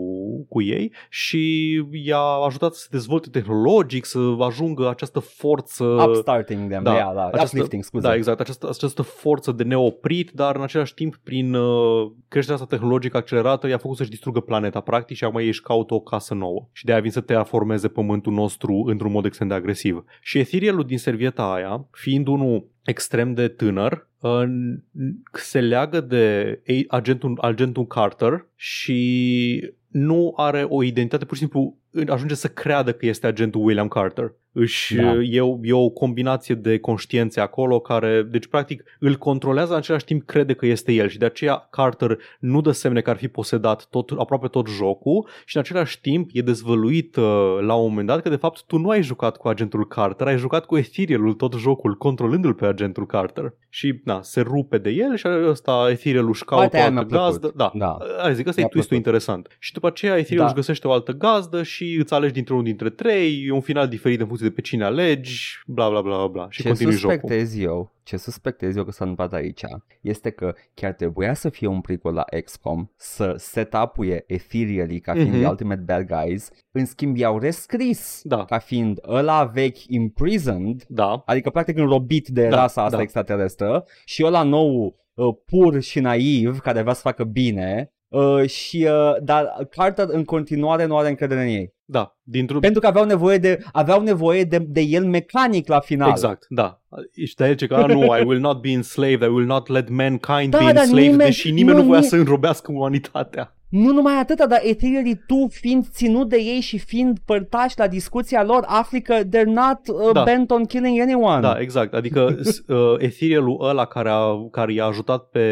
cu ei și i-a ajutat să se dezvolte tehnologic, să ajungă această forță Upstarting them, da, da, yeah, da, această- uplifting, scuze. da, exact. Această, această forță de neoprit, dar în același timp, prin uh, creșterea asta tehnologică accelerată, i-a făcut să-și distrugă planeta, practic, și acum ei își caută o casă nouă. Și de-aia vin să terraformeze pământul nostru într-un mod extrem de agresiv. Și Etherealul din servieta aia, fiind unul extrem de tânăr, uh, se leagă de ei- agentul, agentul Carter și nu are o identitate, pur și simplu ajunge să creadă că este agentul William Carter. Își, Da. e, o, e o combinație de conștiințe acolo care, deci practic îl controlează în același timp crede că este el și de aceea Carter nu dă semne că ar fi posedat tot, aproape tot jocul și în același timp e dezvăluit uh, la un moment dat că de fapt tu nu ai jucat cu agentul Carter, ai jucat cu Ethereal tot jocul, controlându-l pe agentul Carter. Și na, se rupe de el și ăsta Ethereal își caută Partea o aia altă mi-a plăcut. gazdă. Da, Da. Hai zic, ăsta e Mi-a twistul plăcut. interesant. Și după aceea Ethereal Da. își găsește o altă gazdă și îți alegi dintre-unul dintre trei, e un final diferit în funcție de pe cine alegi, bla bla bla bla, bla și ce continui jocul. suspectez eu, ce suspectez eu că s-a întâmplat aici, este că chiar trebuia să fie un prequel la XCOM, să set-up-uie Ethereal ca fiind Mhm. the ultimate bad guys, în schimb i-au rescris Da. ca fiind ăla vechi imprisoned, Da, adică practic înrobit de Da, rasa asta da. extraterestră și ăla nou uh, pur și naiv care vrea să facă bine uh, și uh, dar Carter în continuare nu are încredere în ei. da, dintr-un... Pentru că aveau nevoie de aveau nevoie de, de el mecanic la final. Exact, da. Și de aici că, "Ah, nu, I will not be enslaved, I will not let mankind Da, be dar enslaved, nimeni- deși nimeni nu, nu, voia ni- să înrobească umanitatea. Nu numai atâta, dar Etherealii tu fiind ținut de ei și fiind părtași la discuția lor, afli că they're not uh, Da. bent on killing anyone. Da, exact. Adică s- uh, Etherealul ăla care, a, care i-a ajutat pe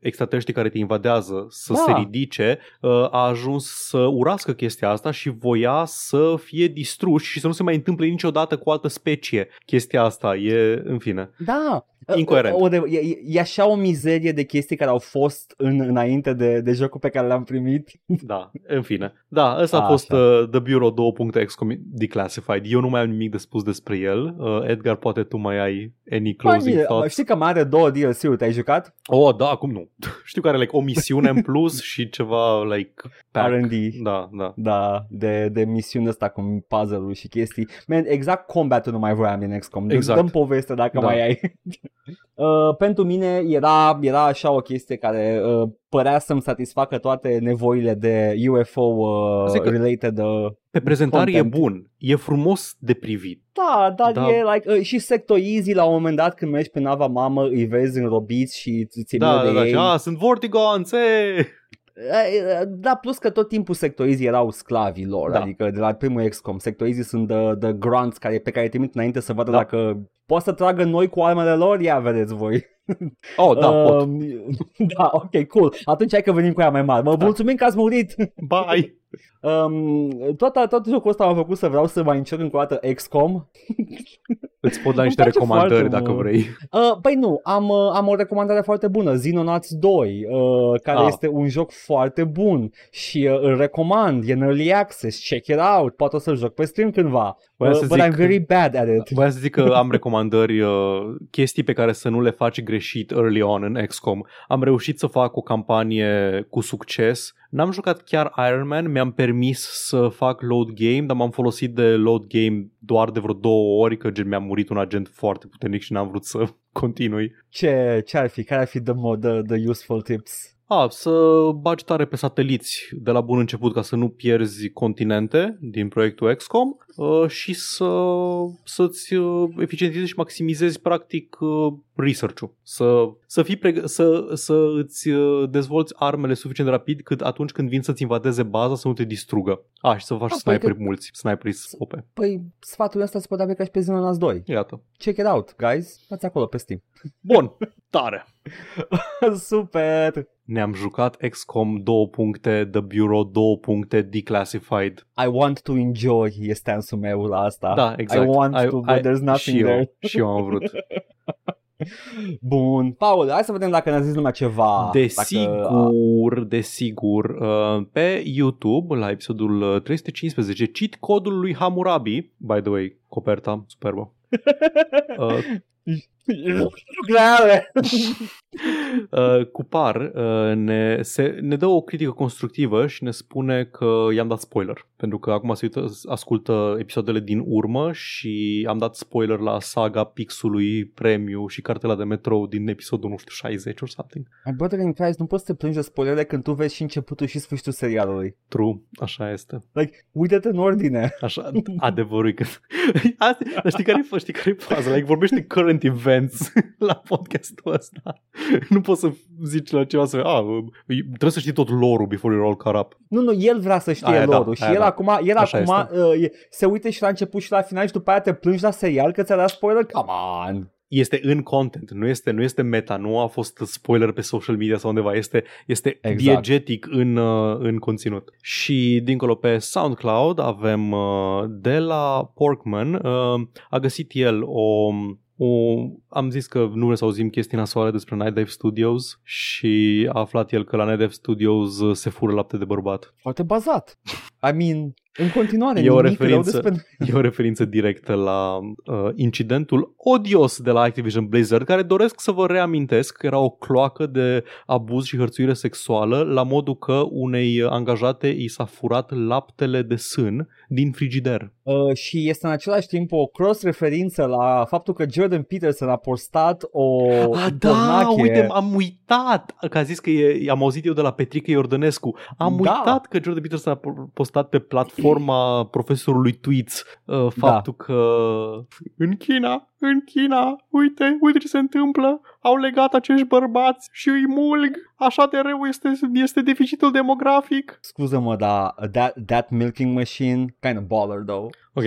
extraterestrii care te invadează să Da. se ridice, uh, a ajuns să urască chestia asta și voia să fie distruși și să nu se mai întâmple niciodată cu altă specie. Chestia asta e, în fine. Da. Incoerent. O, o, de, e, e așa o mizerie de chestii care au fost în, înainte de, de jocul pe care l-am primit. Da, în fine. Da, ăsta a Așa. fost uh, The Bureau 2.xcom Declassified. Eu nu mai am nimic de spus despre el. Uh, Edgar, poate tu mai ai any closing Bine, thoughts? Știi că mai are două DLC-uri, te-ai jucat? Oh, da, cum nu? Știu că are like, o misiune în plus și ceva like pack. R&D. Da, da. Da, de, de misiunea asta cu puzzle-uri și chestii. Man, exact combat-ul nu mai voiam din XCOM. Deci Exact. Dăm poveste dacă Da. mai ai. uh, pentru mine era, era așa o chestie care uh, părea să-mi satisfacă toate nevoile de UFO uh, Zic că- related. Uh, Pe prezentare Content. e bun. E frumos de privit. da, dar Da. e like, uh, și Sector Easy la un moment dat când mergi pe nava mamă îi vezi înrobiți și ți ți Da, de da, da. ei. Și, a, sunt Vortigons, e! Eh, Da, plus că tot timpul sectorizi erau sclavii lor, Da. adică de la primul XCOM, sectorizi sunt the, the grunts care, pe care îi trimit înainte să vadă Da. dacă poate să tragă noi cu armele lor, ia vedeți voi. Oh, da, pot. Um, da, ok, cool. Atunci hai că venim cu ea mai mare. Mă Da. mulțumim că ați murit. Bye! Um, tot, tot jocul ăsta m-a făcut să vreau să mai încerc încă o dată XCOM. Îți pot da Îmi niște place recomandări foarte dacă mult. vrei. Uh, păi nu, am, uh, am o recomandare foarte bună, Xenonauts 2, uh, care Ah. este un joc foarte bun și uh, îl recomand, e în early access, check it out, poate o să-l joc pe stream cândva, Voiam uh, să but zic I'm very bad at it. Voiam să zic că am recomandări, uh, chestii pe care să nu le faci greșit early on în XCOM. Am reușit să fac o campanie cu succes. N-am jucat chiar Iron Man, mi-am permis să fac load game, dar m-am folosit de load game doar de vreo două ori, că gen mi-a murit un agent foarte puternic și n-am vrut să continui. Ce, ce ar fi, care ar fi the, mo- the, the useful tips? A, să bagi tare pe sateliți de la bun început ca să nu pierzi continente din proiectul XCOM uh, și să, să-ți uh, eficientizezi și maximizezi practic uh, research-ul. Să, să, fii preg- să, să îți uh, dezvolți armele suficient de rapid cât atunci când vin să-ți invadeze baza să nu te distrugă. A, și să faci Ah, sniperi păi mulți, sniperi scope. Păi sfatul ăsta se poate aplica și pe Xenonauts 2. Iată. Check it out, guys. Dați acolo pe Steam. Bun, tare. Super! Ne-am jucat XCOM 2 puncte, The Bureau 2 puncte, Declassified. I want to enjoy este stansul meu la asta. Da, exact. I want I- to, but I- there's nothing și there. Eu, și eu am vrut. Bun. Paul, hai să vedem dacă ne-a zis lumea ceva. Dacă... Desigur, desigur, uh, pe YouTube, la episodul uh, 315, cit codul lui Hammurabi, by the way, coperta, superbă. Uh, Grave. uh, Cupar uh, ne, se, ne dă o critică constructivă și ne spune că i-am dat spoiler. Pentru că acum se uită, ascultă episoadele din urmă și am dat spoiler la saga Pixului, Premiu și cartela de metrou din episodul, nu știu, 60 or something. My brother in Christ, nu poți să te plângi de spoilere când tu vezi și începutul și sfârșitul serialului. True, așa este. Like, uite-te în ordine. Așa, adevărul e că... Asta, dar știi care e, știi care e faza? Like, vorbește current events la podcastul ăsta. Nu poți să zici la ceva să... A, trebuie să știi tot lore before you're all caught up. Nu, nu, el vrea să știe Aia da, lorul și aia el da. acum, el Așa acum uh, e- se uite și la început și la final și după aia te plângi la serial că ți-a dat spoiler? Come on! Este în content, nu este, nu este meta, nu a fost spoiler pe social media sau undeva, este, este Exact. diegetic în, uh, în conținut. Și dincolo pe SoundCloud avem uh, de la Porkman, uh, a găsit el o o, am zis că nu vrem să auzim chestii nasoale despre Night Dive Studios și a aflat el că la Night Dive Studios uh, se fură lapte de bărbat. Foarte bazat. I mean, în continuare, E o nimic rău referință. despre... E o referință directă la uh, incidentul odios de la Activision Blizzard, care doresc să vă reamintesc că era o cloacă de abuz și hărțuire sexuală la modul că unei angajate i s-a furat laptele de sân din frigider. Uh, și este în același timp o cross-referință la faptul că Jordan Peterson a postat o Ah, da, pornache. uite, am uitat că a zis că e, am auzit eu de la Petrica Iordănescu. Am Da. uitat că Jordan Peterson a po- postat pe platforma profesorului Tweets uh, faptul că în China, în China, uite, uite ce se întâmplă, au legat acești bărbați și îi mulg, așa de rău este, este deficitul demografic. Scuză-mă, dar that, that milking machine, kind of baller though. Ok,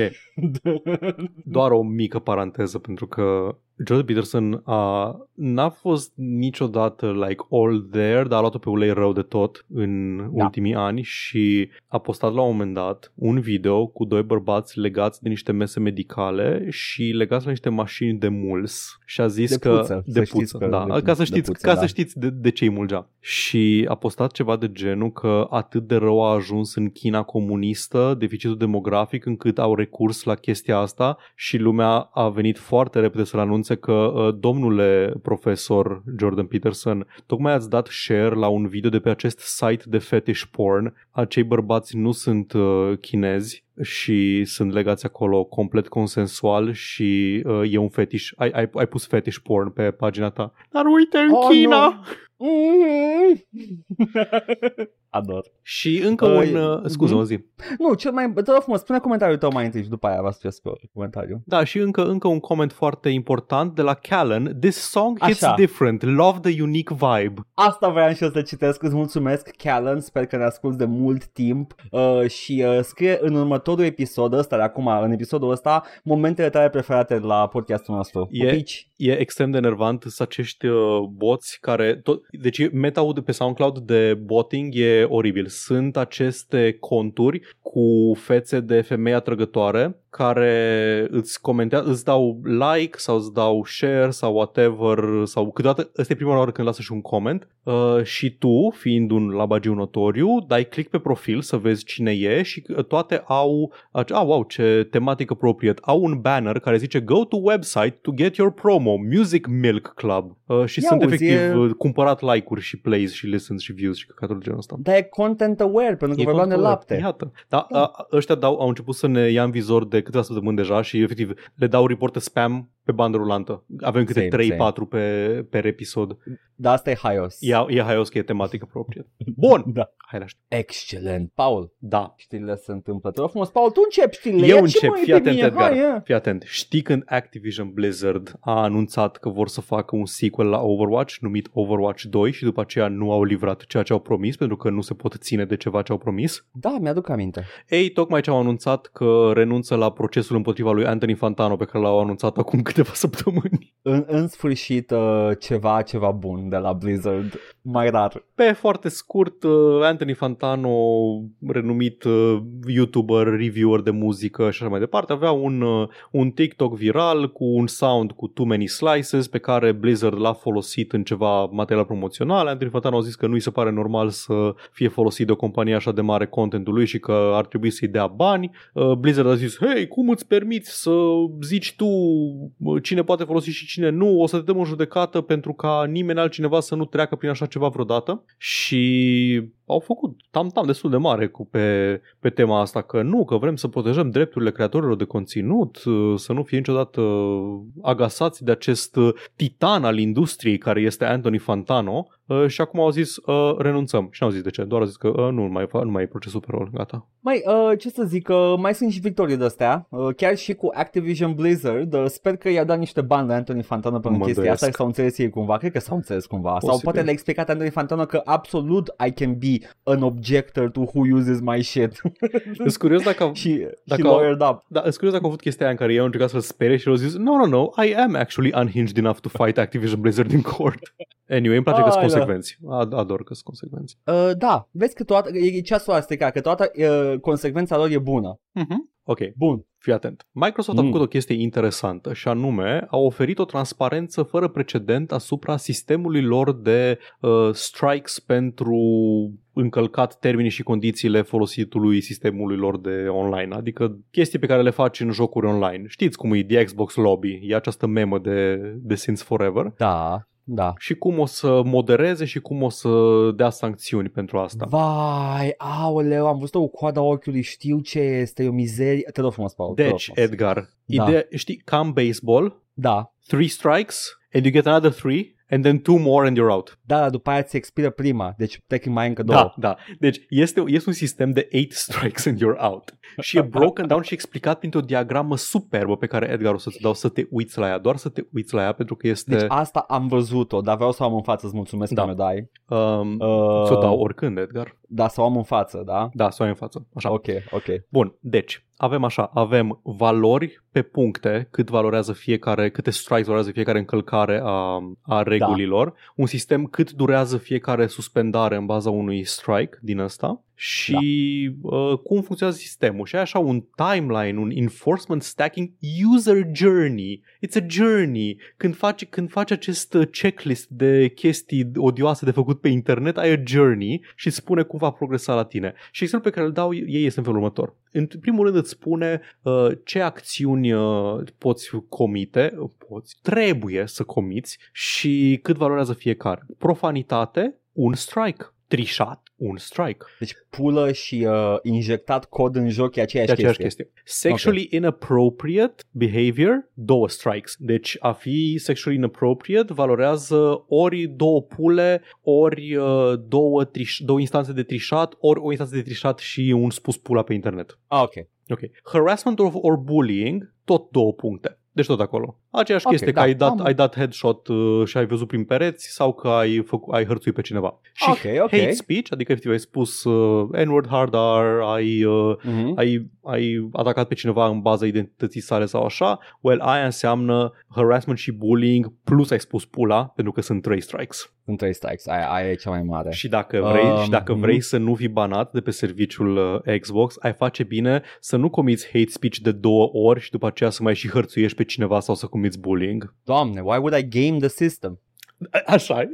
doar o mică paranteză pentru că Jordan Peterson a, n-a fost niciodată like all there, dar a luat-o pe ulei rău de tot în Da. ultimii ani și a postat la un moment dat un video cu doi bărbați legați de niște mese medicale și legați la niște mașini de muls și a zis De că puță, de să știți puță, că- da, de- ca să de știți, puță, ca da. să știți de, de ce îi mulgea. Și a postat ceva de genul că atât de rău a ajuns în China comunistă deficitul demografic încât au recurs la chestia asta și lumea a venit foarte repede să-l anunțe că uh, domnule profesor Jordan Peterson, tocmai ați dat share la un video de pe acest site de fetish porn. Acei bărbați nu sunt uh, chinezi și sunt legați acolo complet consensual și uh, e un fetish. Ai, ai, ai pus fetish porn pe pagina ta. Dar uite, în Oh, China! nu. Mhm. Ador. Și încă Uh, un... Uh, scuză-mă, zi. Nu, cel mai... Te rog frumos, spune comentariul tău mai întâi și după aia va să pe comentariu. Da, și încă, încă un coment foarte important de la Callan. This song hits Așa. different. Love the unique vibe. Asta voiam și eu să citesc. Îți mulțumesc, Callan. Sper că ne asculti de mult timp. Uh, și uh, scrie în următorul episod ăsta, de acum, în episodul ăsta, momentele tale preferate la podcastul nostru. E- Pupici? E extrem de enervant să acești uh, boți care... Tot, deci meta de pe SoundCloud de botting e oribil. Sunt aceste conturi cu fețe de femei atrăgătoare care îți comentează, îți dau like sau îți dau share sau whatever sau câteodată, ăsta e prima oară când lasă și un comment uh, și tu, fiind un labagiu notoriu, dai click pe profil să vezi cine e și uh, toate au, ace- ah, wow, ce tematic appropriate, au un banner care zice go to website to get your promo, Music Milk Club uh, și Ia sunt auzi, efectiv e- uh, cumpărat like-uri și plays și listens și views și căcaturi de genul ăsta. Dar e content aware, pentru că E vorbeam de control. lapte. Iată. Da, a, ăștia dau, au început să ne ia în vizor de de câteva săptămâni deja și efectiv le dau report spam pe bandă rulantă. Avem câte Same, 3-4 pe, per episod. Dar asta e haios. E, e haios că e tematică proprie. Bun! Da. Hai laș știri. Excelent. Paul, Da. știrile se întâmplă. Te rog frumos, Paul, tu începi știrile. Eu Ia ce încep, mai fii de atent, mine? Edgar. Hai, ia. Fii atent. Știi când Activision Blizzard a anunțat că vor să facă un sequel la Overwatch numit Overwatch 2 și după aceea nu au livrat ceea ce au promis pentru că nu se pot ține de ceva ce au promis? Da, mi-aduc aminte. Ei, tocmai ce au anunțat că renunță la procesul împotriva lui Anthony Fantano pe care l-au anunțat acum câteva săptămâni. În, în sfârșit, uh, ceva, ceva bun de la Blizzard. Mai rar. Pe foarte scurt, uh, Anthony Fantano, renumit uh, YouTuber, reviewer de muzică și așa mai departe, avea un, uh, un TikTok viral cu un sound cu too many slices pe care Blizzard l-a folosit în ceva material promoțional. Anthony Fantano a zis că nu îi se pare normal să fie folosit de o companie așa de mare contentul lui și că ar trebui să-i dea bani. Uh, Blizzard a zis, hei, cum îți permiți să zici tu uh, cine poate folosi și cine nu? O să te dăm în judecată pentru ca nimeni altcineva să nu treacă prin așa ceva vreodată. Și au făcut tam-tam destul de mare cu pe, pe tema asta că nu, că vrem să protejăm drepturile creatorilor de conținut, uh, să nu fie niciodată agasați de acest uh, titan al industriei care este Anthony Fantano uh, și acum au zis uh, renunțăm și n-au zis de ce, doar au zis că uh, nu, mai, fa- nu mai e procesul pe rol, gata. Mai, uh, ce să zic, uh, mai sunt și victorii de astea, uh, chiar și cu Activision Blizzard, uh, sper că i-a dat niște bani la Anthony Fantano pentru Mă chestia asta îndoiesc. și s-au înțeles ei cumva, cred că s-au înțeles cumva, sau Posibil. poate le-a explicat Anthony Fantano că absolut I can be an objector to who uses my shit Sunt curios dacă, au- și, Dacă și au- lawyered up. da, sunt curios dacă au avut chestia aia în care ei au încercat să-l spere și au zis no, no, no, I am actually unhinged enough to fight Activision Blizzard in court. Anyway, îmi place că sunt Ai, da. Consecvenți. Ad- Ador că sunt consecvenți. Uh, da, vezi că toată, e, e ceasul ăsta, că toată uh, consecvența lor e bună. Mhm. Ok, Bun. Fii atent. Microsoft a Mm. făcut o chestie interesantă și anume a oferit o transparență fără precedent asupra sistemului lor de uh, strikes pentru încălcat termenii și condițiile folositului sistemului lor de online, adică chestii pe care le faci în jocuri online. Știți cum e The Xbox Lobby, e această memă de, de Since Forever Da, da. și cum o să modereze și cum o să dea sancțiuni pentru asta. Vai, aoleu, am văzut-o cu coada ochiului, știu ce este, e o mizerie. Te rog frumos, Paul. te rog Deci, frumos. Edgar, Da. ideea, știi, cam baseball, Da, three strikes and you get another three and then two more and you're out. da, dar după aia ți expiră prima, deci tehnic mai ai încă două. Da, da. Deci este, este un sistem de 8 strikes and you're out. Și e broken down și explicat printr-o diagramă superbă pe care Edgar o să-ți dau să te uiți la ea. Doar să te uiți la ea pentru că este... Deci asta am văzut-o, dar vreau să o am în față, îți mulțumesc Da. că mi-o dai. um, Uh, Să o dau oricând, Edgar. Da, să o am în față, da? Da, să o ai în față. Așa. Ok, ok. Bun, deci avem așa, avem valori pe puncte, cât valorează fiecare, câte strikes valorează fiecare încălcare a, a regulilor, un sistem cât durează fiecare suspendare în baza unui strike din ăsta și uh, cum funcționează sistemul. Și ai așa un timeline, un enforcement stacking user journey. It's a journey. Când faci, când faci acest uh, checklist de chestii odioase de făcut pe internet, ai a journey și îți spune cum va progresa la tine. Și exemplul pe care îl dau ei este în felul următor. În primul rând îți spune uh, ce acțiuni uh, poți comite, uh, poți, trebuie să comiți și cât valorează fiecare. Profanitate, un strike. Trișat, un strike. Deci pulă și uh, injectat cod în joc e aceeași, E aceeași chestie. chestie. Sexually inappropriate behavior, două strikes. Deci a fi sexually inappropriate valorează ori două pule, ori uh, două, triș- două instanțe de trișat, ori o instanță de trișat și un spus pula pe internet. Ah, ok. Ok. Harassment or, or bullying, tot două puncte. Deci tot acolo. Aceeași Ok, chestie, da, că ai dat, am- ai dat headshot uh, și ai văzut prin pereți sau că ai, făcu- ai hărțuit pe cineva. Și Ok, ok. hate speech, adică efectiv ai spus uh, N-word hard R, ai, uh, Mhm. ai, ai atacat pe cineva în baza identității sale sau așa, well, aia înseamnă harassment și bullying plus ai spus pula, pentru că sunt trei strikes. Sunt trei strikes, aia, aia e cea mai mare. Și dacă vrei, Um, și dacă mhm. vrei să nu fii banat de pe serviciul uh, Xbox, ai face bine să nu comiți hate speech de două ori și după aceea să mai și hărțuiești pe cineva sau să comiți bullying. Doamne, why would I game the system? A- Așa e.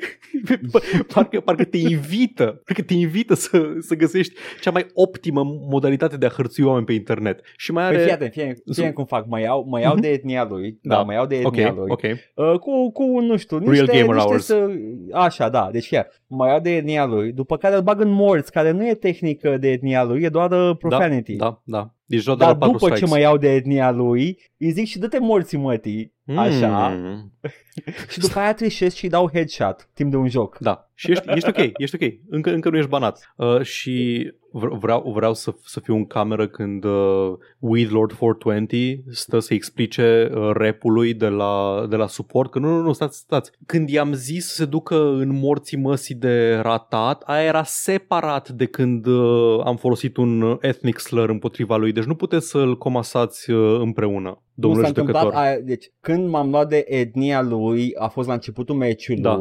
parcă, parcă te invită, parcă te invită să, să găsești cea mai optimă modalitate de a hărțui oameni pe internet. Și mai Păi are... fii atent, fii, fii atent cum fac, mă iau, mă iau de etnia lui, da, Da. mă iau de ok, etnia lui, ok. Uh, cu, cu, nu știu, niște, Real gamer niște hours. Să, așa, da, deci fie, mă iau de etnia lui, după care îl bag în morți, care nu e tehnică de etnia lui, e doar uh, profanity. Da, da. Deci de Dar la patru după ce strikes. mă iau de etnia lui, îi zic și dă-te morții mătii, așa, Mm. și după aia trișesc și dau headshot timp de un joc. Da, și ești, ești ok, ești ok, încă, încă nu ești banat. Uh, și vr- vreau, vreau să, să fiu în cameră când uh, Weedlord 420 stă să explice uh, rapului de la, de la suport, că nu, nu, nu, stați, stați. Când i-am zis să se ducă în morții măsii de ratat, aia era separat de când uh, am folosit un uh, ethnic slur împotriva lui, deci nu puteți să-l comasați uh, împreună, Nu domnule s-a întâmplat judecător. aia, deci când m-am luat de etnia lui, a fost la începutul meciului Da.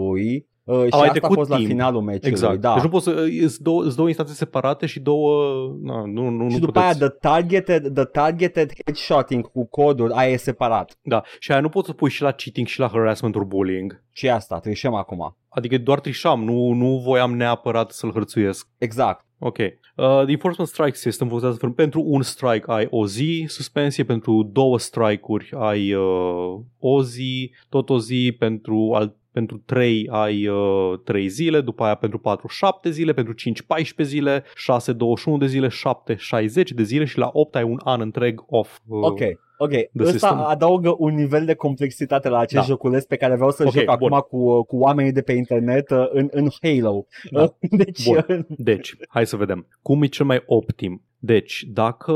Uh, și mai asta a trecut fost la timp. finalul meciului. Exact. Da. Deci nu poți să, îți două, îți două instanțe separate și două, na, nu, nu, și nu după puteți. aia the targeted, the targeted headshotting cu coduri, aia e separat. Da, și aia nu poți să pui și la cheating și la harassment or bullying. Și asta, trișăm acum. Adică doar trișam, nu, nu voiam neapărat să-l hărțuiesc. Exact. Ok. Uh, the Enforcement Strike System funcționează fel- pentru un strike ai o zi suspensie, pentru două strike-uri ai uh, o zi, tot o zi, pentru al pentru 3 ai uh, 3 zile, după aia pentru 4 7 zile, pentru 5 14 zile, 6 21 de zile, 7 60 de zile și la 8 ai un an întreg off. Uh, Ok, ok. Ăsta system. adaugă un nivel de complexitate la acest Da. joculeț pe care vreau să-l Ok, joc bun. acum cu, cu oamenii de pe internet uh, în, în Halo. Da. Uh, Deci, Bun. uh, Deci, hai să vedem. Cum e cel mai optim? Deci, dacă,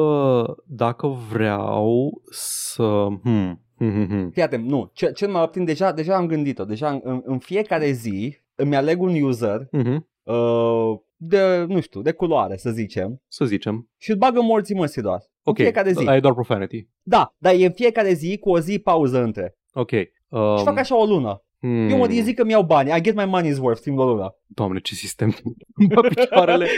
dacă vreau să... Hmm, hmm, hmm, hmm. fii atent, nu, cel, cel mai optim, deja, deja am gândit-o, deja în, în fiecare zi îmi aleg un user Mhm, uh, de, nu știu, de culoare, să zicem, Să zicem. și îl bagă morții măsii doar. Ok, În fiecare zi. ai doar profanity. Da, dar e în fiecare zi cu o zi pauză între. Ok. Um, Um, și fac așa o lună. hmm, Eu mă zic că mi-au bani, I get my money's worth timp de o lună. Doamne, ce sistem. Îmi bag picioarele.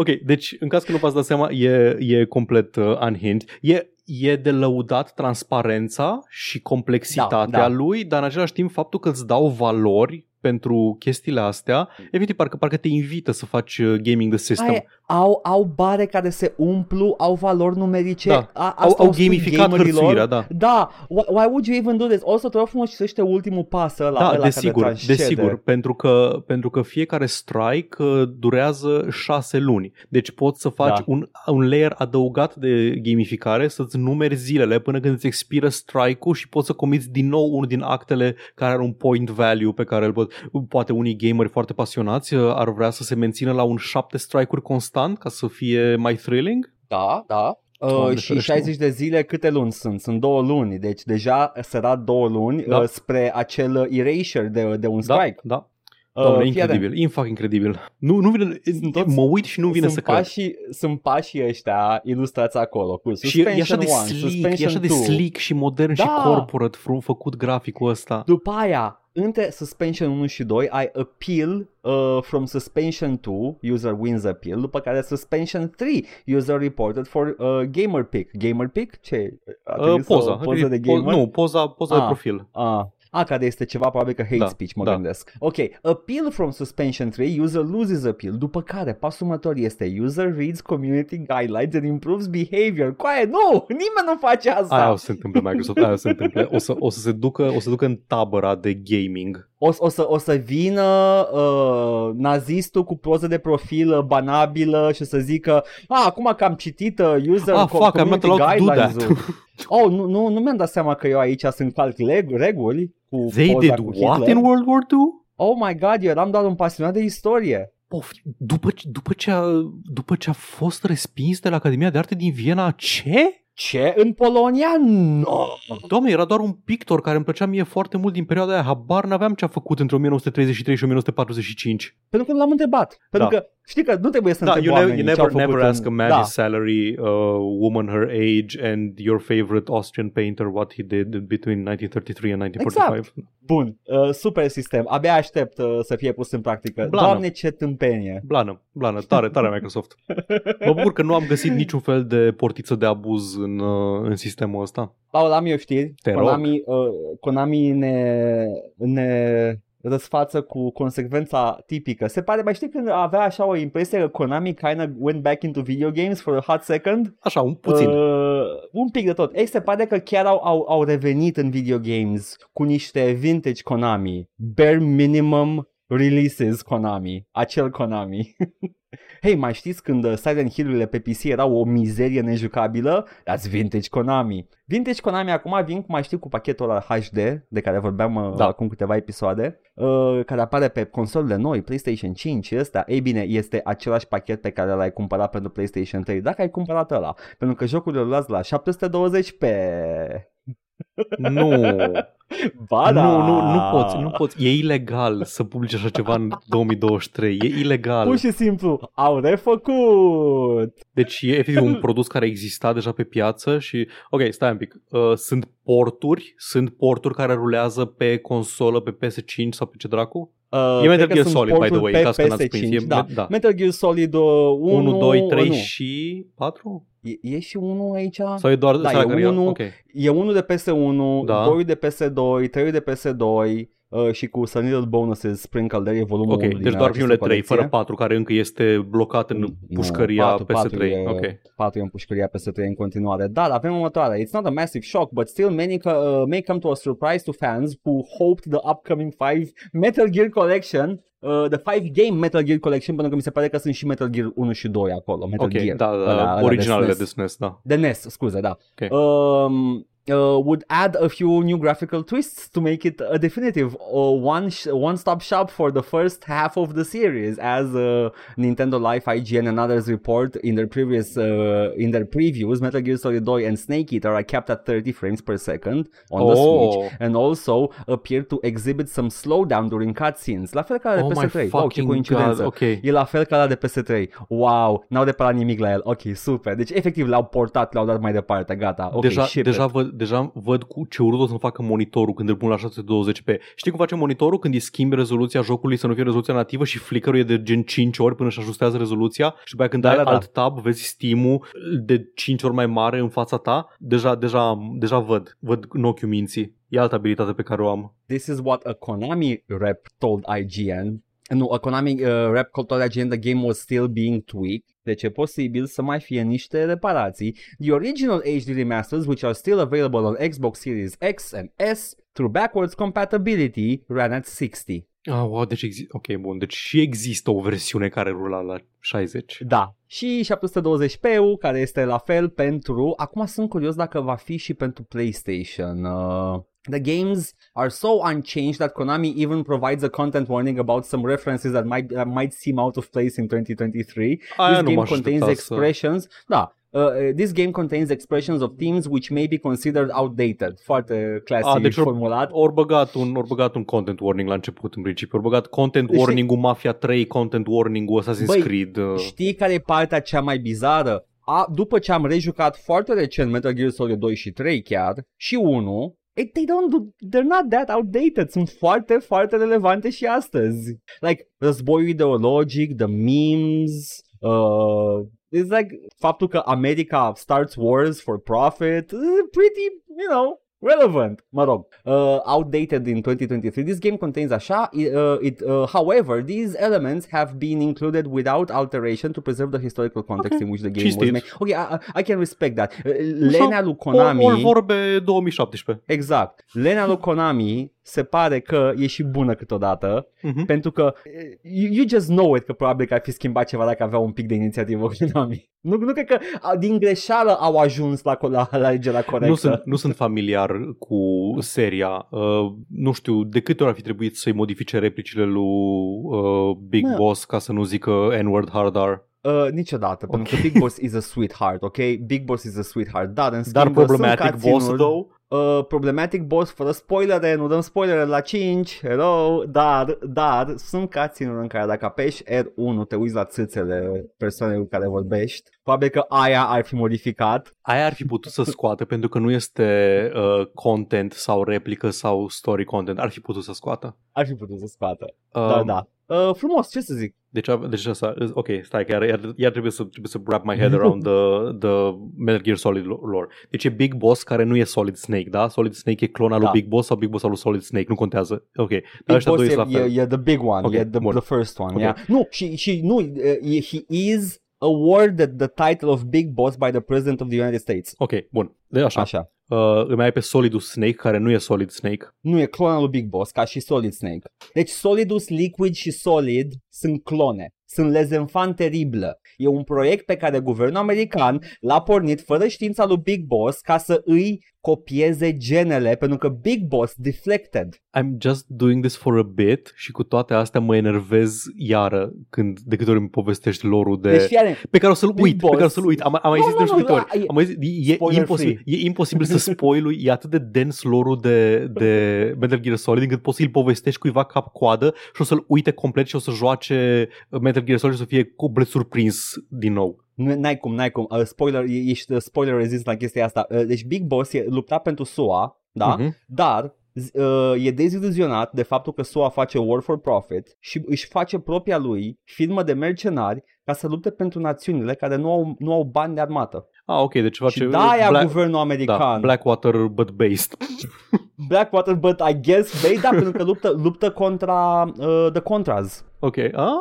Ok, deci în caz că nu v-ați dat seama, e, e complet uh, unhinged. E, e de lăudat transparența și complexitatea Da, da. lui, dar în același timp faptul că îți dau valori pentru chestiile astea, efectiv parcă, parcă te invită să faci uh, gaming the system. Aia, au, au bare care se umplu, au valori numerice. Da. A, au, asta au o spui gamificat gamerilor. hărțuirea, da. Da, why, why would you even do this? O să te rog frumos citește ultimul pas ăla, ăla Da, care desigur, transcede. desigur, pentru că, pentru că fiecare strike uh, durează șase luni. Deci poți să faci Da. un, un layer adăugat de gamificare, să-ți numeri zilele până când îți expiră strike-ul și poți să comiți din nou unul din actele care are un point value pe care îl pot. Poate unii gameri foarte pasionați uh, ar vrea să se mențină la un șapte strike-uri constant ca să fie mai thrilling. Da, da. Doamne Uh, și ferește. 60 de zile câte luni sunt? Sunt două luni, deci deja sărat două luni Da. uh, spre acel uh, erasure de, de un Da, strike. da. Uh, Doamne, fii atent. incredibil, in fucking incredibil. Nu, nu vine, Sunt toți- mă uit și nu vine sunt să cred. pașii, Sunt pașii ăștia ilustrați acolo cu Și e așa suspension de 1, slick, e suspension așa de 2. slick și modern și Da. corporate fru- făcut graficul ăsta. După aia, între Suspension 1 și 2 ai Appeal uh, from Suspension 2, user wins appeal, după care Suspension 3, user reported for uh, gamer pick. Gamer pick? Ce? A Uh, trimis poza. o poză de Po- gamer? nu, poza, poza de Ah. profil. Ah. A, care este ceva probabil că hate Da, speech, mă da. gândesc. Ok, appeal from suspension 3, user loses appeal. După care, pasul următor este user reads community guidelines and improves behavior. Coaie, nu! Nimeni nu face asta! Aia o să se întâmple Microsoft, aia o să se întâmple. O să, o să se ducă, o să se ducă în tabăra de gaming. O, o, să, o să vină uh, nazistul cu poză de profil uh, banabilă și să zică A, acum că am citit uh, user Ah, co- fuck, I'm not community allowed to do guidelines-ul." Oh, nu, nu, nu mi-am dat seama că eu aici sunt calc leg- reguli cu They poza did cu what Hitler. in World War II? Oh my god, eu eram doar un pasionat de istorie. Pof, după, ce- după, ce a, după ce a fost respins de la Academia de Arte din Viena, ce? Ce? În Polonia? No! Doamne, era doar un pictor care îmi plăcea mie foarte mult din perioada aia. Habar n-aveam ce a făcut între 1933 și 1945. Pentru că nu l-am întrebat. Pentru Da. că știi că nu trebuie să Da, întreb you, never, oamenii you ce au never, făcut never în- ask a man da. his salary, uh, woman her age, and your favorite Austrian painter what he did between 1933 and 1945. Bun, uh, super sistem. Abia aștept uh, să fie pus în practică. Blană. Doamne, ce tâmpenie. Blană, blană, tare, tare Microsoft. Mă bucur că nu am găsit niciun fel de portiță de abuz în, uh, în sistemul ăsta. Paul, am eu știri. Te rog. Konami, uh, Konami ne, ne răsfață cu consecvența tipică. Se pare, mai știi când avea așa o impresie că Konami kind of went back into video games for a hot second? Așa, un puțin. Uh, un pic de tot. Ei, se pare că chiar au, au, au revenit în video games cu niște vintage Konami. Bare minimum releases Konami, acel Konami. Hei, mai știți când uh, Silent Hill-urile pe PC erau o mizerie nejucabilă? That's vintage Konami. Vintage Konami acum vin, cum mai știu, cu pachetul ăla HD, de care vorbeam uh, Da. acum câteva episoade, uh, care apare pe consolele noi, PlayStation 5 ăsta. Ei bine, este același pachet pe care l-ai cumpărat pentru PlayStation 3, dacă ai cumpărat ăla. Pentru că jocurile îl luați la 720 pe... Nu, Ba da! nu, nu, nu poți, nu poți. E ilegal să publici așa ceva în 2023. E ilegal. Pur și simplu, au refăcut! Deci e efectiv un produs care exista deja pe piață și... Ok, stai un pic. Uh, sunt porturi? Sunt porturi care rulează pe consolă, pe PS5 sau pe ce dracu? Uh, E Metal cred că Gear sunt Solid, by the porturi way, pe în caz că n-ați PS5, prins. E- da. da. Metal Gear Solid uh, 1, 1, 2, 3 nu. și 4? E, e și unul aici? Sau e doar... Da, sau e care unul, Ok. E unul de PS1, Da. 2 de PS2, 3 de PS2 uh, și cu some little bonuses sprinkled there e volumul Ok, 1 deci din doar această primele 3, colecție. fără 4, care încă este blocat în Nu, pușcăria patru- patru PS3. e- Ok. 4 e în pușcăria PS3 în continuare. Dar avem următoarea. It's not a massive shock, but still many co- uh, may come to a surprise to fans who hoped the upcoming 5 Metal Gear Collection Uh, the 5 game Metal Gear Collection pentru că mi se pare că sunt și Metal Gear 1 și 2 acolo Metal Ok, Gear da, da, ăla- da, ăla de originalele SNES. de SNES, da. De NES, scuze, da. Ok. Um, uh, would add a few new graphical twists to make it a definitive uh, one sh- one-stop shop for the first half of the series, as uh, Nintendo Life, IGN, and others report in their previous uh, in their previews. Metal Gear Solid 2 and Snake Eater are kept at 30 frames per second on the Oh. Switch, and also appear to exhibit some slowdown during cutscenes. La fel ca de Oh my PS3. Wow, ce fucking coincidență. God, ok. E la fel ca la de PS3. Wow, n-au deparat nimic la el. Ok, super. Deci efectiv l-au portat, l-au dat mai departe, gata. Ok, deja, ship deja, it. văd, deja văd cu ce urât o să facă monitorul când îl pun la 720p. Știi cum face monitorul când îi schimbi rezoluția jocului să nu fie rezoluția nativă și flickerul e de gen 5 ori până își ajustează rezoluția și după aia când Da, dai da, da. alt tab vezi Steam-ul de 5 ori mai mare în fața ta. Deja, deja, deja văd, văd în ochiul minții. E altă abilitate pe care o am. This is what a Konami rep told IGN. Nu, a Konami uh, rep told IGN the game was still being tweaked. Deci e posibil să mai fie niște reparații. The original HD remasters, which are still available on Xbox Series X and S, through backwards compatibility, ran at 60. Ah, wow, deci există. Ok, bun. Deci și există o versiune care rula la 60. Da. Și 720p care este la fel pentru... Acum sunt curios dacă va fi și pentru PlayStation. Uh, the games are so unchanged that Konami even provides a content warning about some references that might, that might seem out of place in 2023. Aia this nu game m-aș contains aștepta să- expressions... Da. Uh, this game contains expressions of themes which may be considered outdated. Foarte clasic Ah, deci or- formulat. Ori băgat, un, ori băgat un content warning la început în principiu. Ori băgat content Știi- warning-ul Mafia 3, content warning-ul Assassin's Băi, Creed. uh, Știi care e partea cea mai bizară? A, după ce am rejucat foarte recent Metal Gear Solid 2 și 3 chiar, și 1, it, they don't do, they're not that outdated, sunt foarte, foarte relevante și astăzi. Like, războiul ideologic, the memes, uh, it's like faptul că America starts wars for profit, uh, pretty, you know, relevant, mă rog, uh, outdated in 2023. This game contains așa, it, uh, it, uh, however, these elements have been included without alteration to preserve the historical context Ok, in which the game was cinstit. made. Ok, I, I can respect that. Uh, Lenea lui Konami... Ori vorbe 2017. Exact. Lenea lui Konami se pare că e și bună câteodată, Mhm. pentru că eh, you, you just know it că probabil că ar fi schimbat ceva dacă avea un pic de inițiativă Konami. Nu, nu cred că a, din greșeală au ajuns la, co- la, la alegerea corectă. Nu sunt, nu sunt familiar cu seria. Uh, nu știu de câte ori ar fi trebuit să-i modifice replicile lui uh, Big Mă. Boss ca să nu zică N-word hard R. Uh, niciodată, okay. pentru că Big Boss is a sweetheart, ok? Big Boss is a sweetheart, dar în schimb Dar sunt problematic boss, cutscene-uri- though? Uh, problematic boss fără spoilere, nu dăm spoilere la 5, hello, dar, dar sunt cutscene în care dacă apeși R1 te uiți la țâțele persoanei cu care vorbești, probabil că aia ar fi modificat. Aia ar fi putut să scoată pentru că nu este uh, content sau replică sau story content. Ar fi putut să scoată. Ar fi putut să scoată. Uh, Da, da. Uh, frumos, ce să zic? Deci, a- deci asta, ok, stai că iar, iar, iar trebuie, să, trebuie să wrap my head around the, the Metal Gear Solid lore. Deci e Big Boss care nu e Solid Snake, da? Solid Snake e clona Da. lui Big Boss sau Big Boss al lui Solid Snake, nu contează. Ok, dar Big ăștia Boss doi e, sunt la fel. e, e the big one, Ok, e the, bun. the first one, Ok. yeah. Nu, și, și nu, uh, e- he is awarded the title of Big Boss by the President of the United States. Ok, bun. De așa. Așa. Uh, îmi ai pe Solidus Snake, care nu e Solid Snake. Nu e clona lui Big Boss, ca și Solid Snake. Deci Solidus, Liquid și Solid sunt clone. Sunt les enfants teribilă. E un proiect pe care guvernul american l-a pornit fără știința lui Big Boss ca să îi copieze genele, pentru că Big Boss deflected. I'm just doing this for a bit și cu toate astea mă enervez iară când de câte ori îmi povestești lorul de... Deci, fiare, pe care o să-l Big uit, pe Boss- care o să-l uit. Am, am mai Nu, zis nu, de nu, multe ori. e- Am mai zis, e, spoiler imposibil, e imposibil să spoilui, e atât de dens lorul de, de Metal Gear Solid încât poți să-l povestești cuiva cap-coadă și o să-l uite complet și o să joace Metal Gear Solid și o să fie complet surprins din nou. Nu, n-ai cum, n-ai cum. Uh, spoiler, e- ești uh, spoiler rezist la chestia asta. Uh, deci Big Boss e lupta pentru SUA, da? Mhm. Dar z- uh, e deziluzionat de faptul că SUA face war for profit și își face propria lui firmă de mercenari ca să lupte pentru națiunile care nu au, nu au bani de armată. Ah, ok, deci face și de-aia Black, guvernul da, american, Blackwater but based. Blackwater, but I guess they, da, pentru că luptă, luptă contra uh, The Contras. Ok. Ah.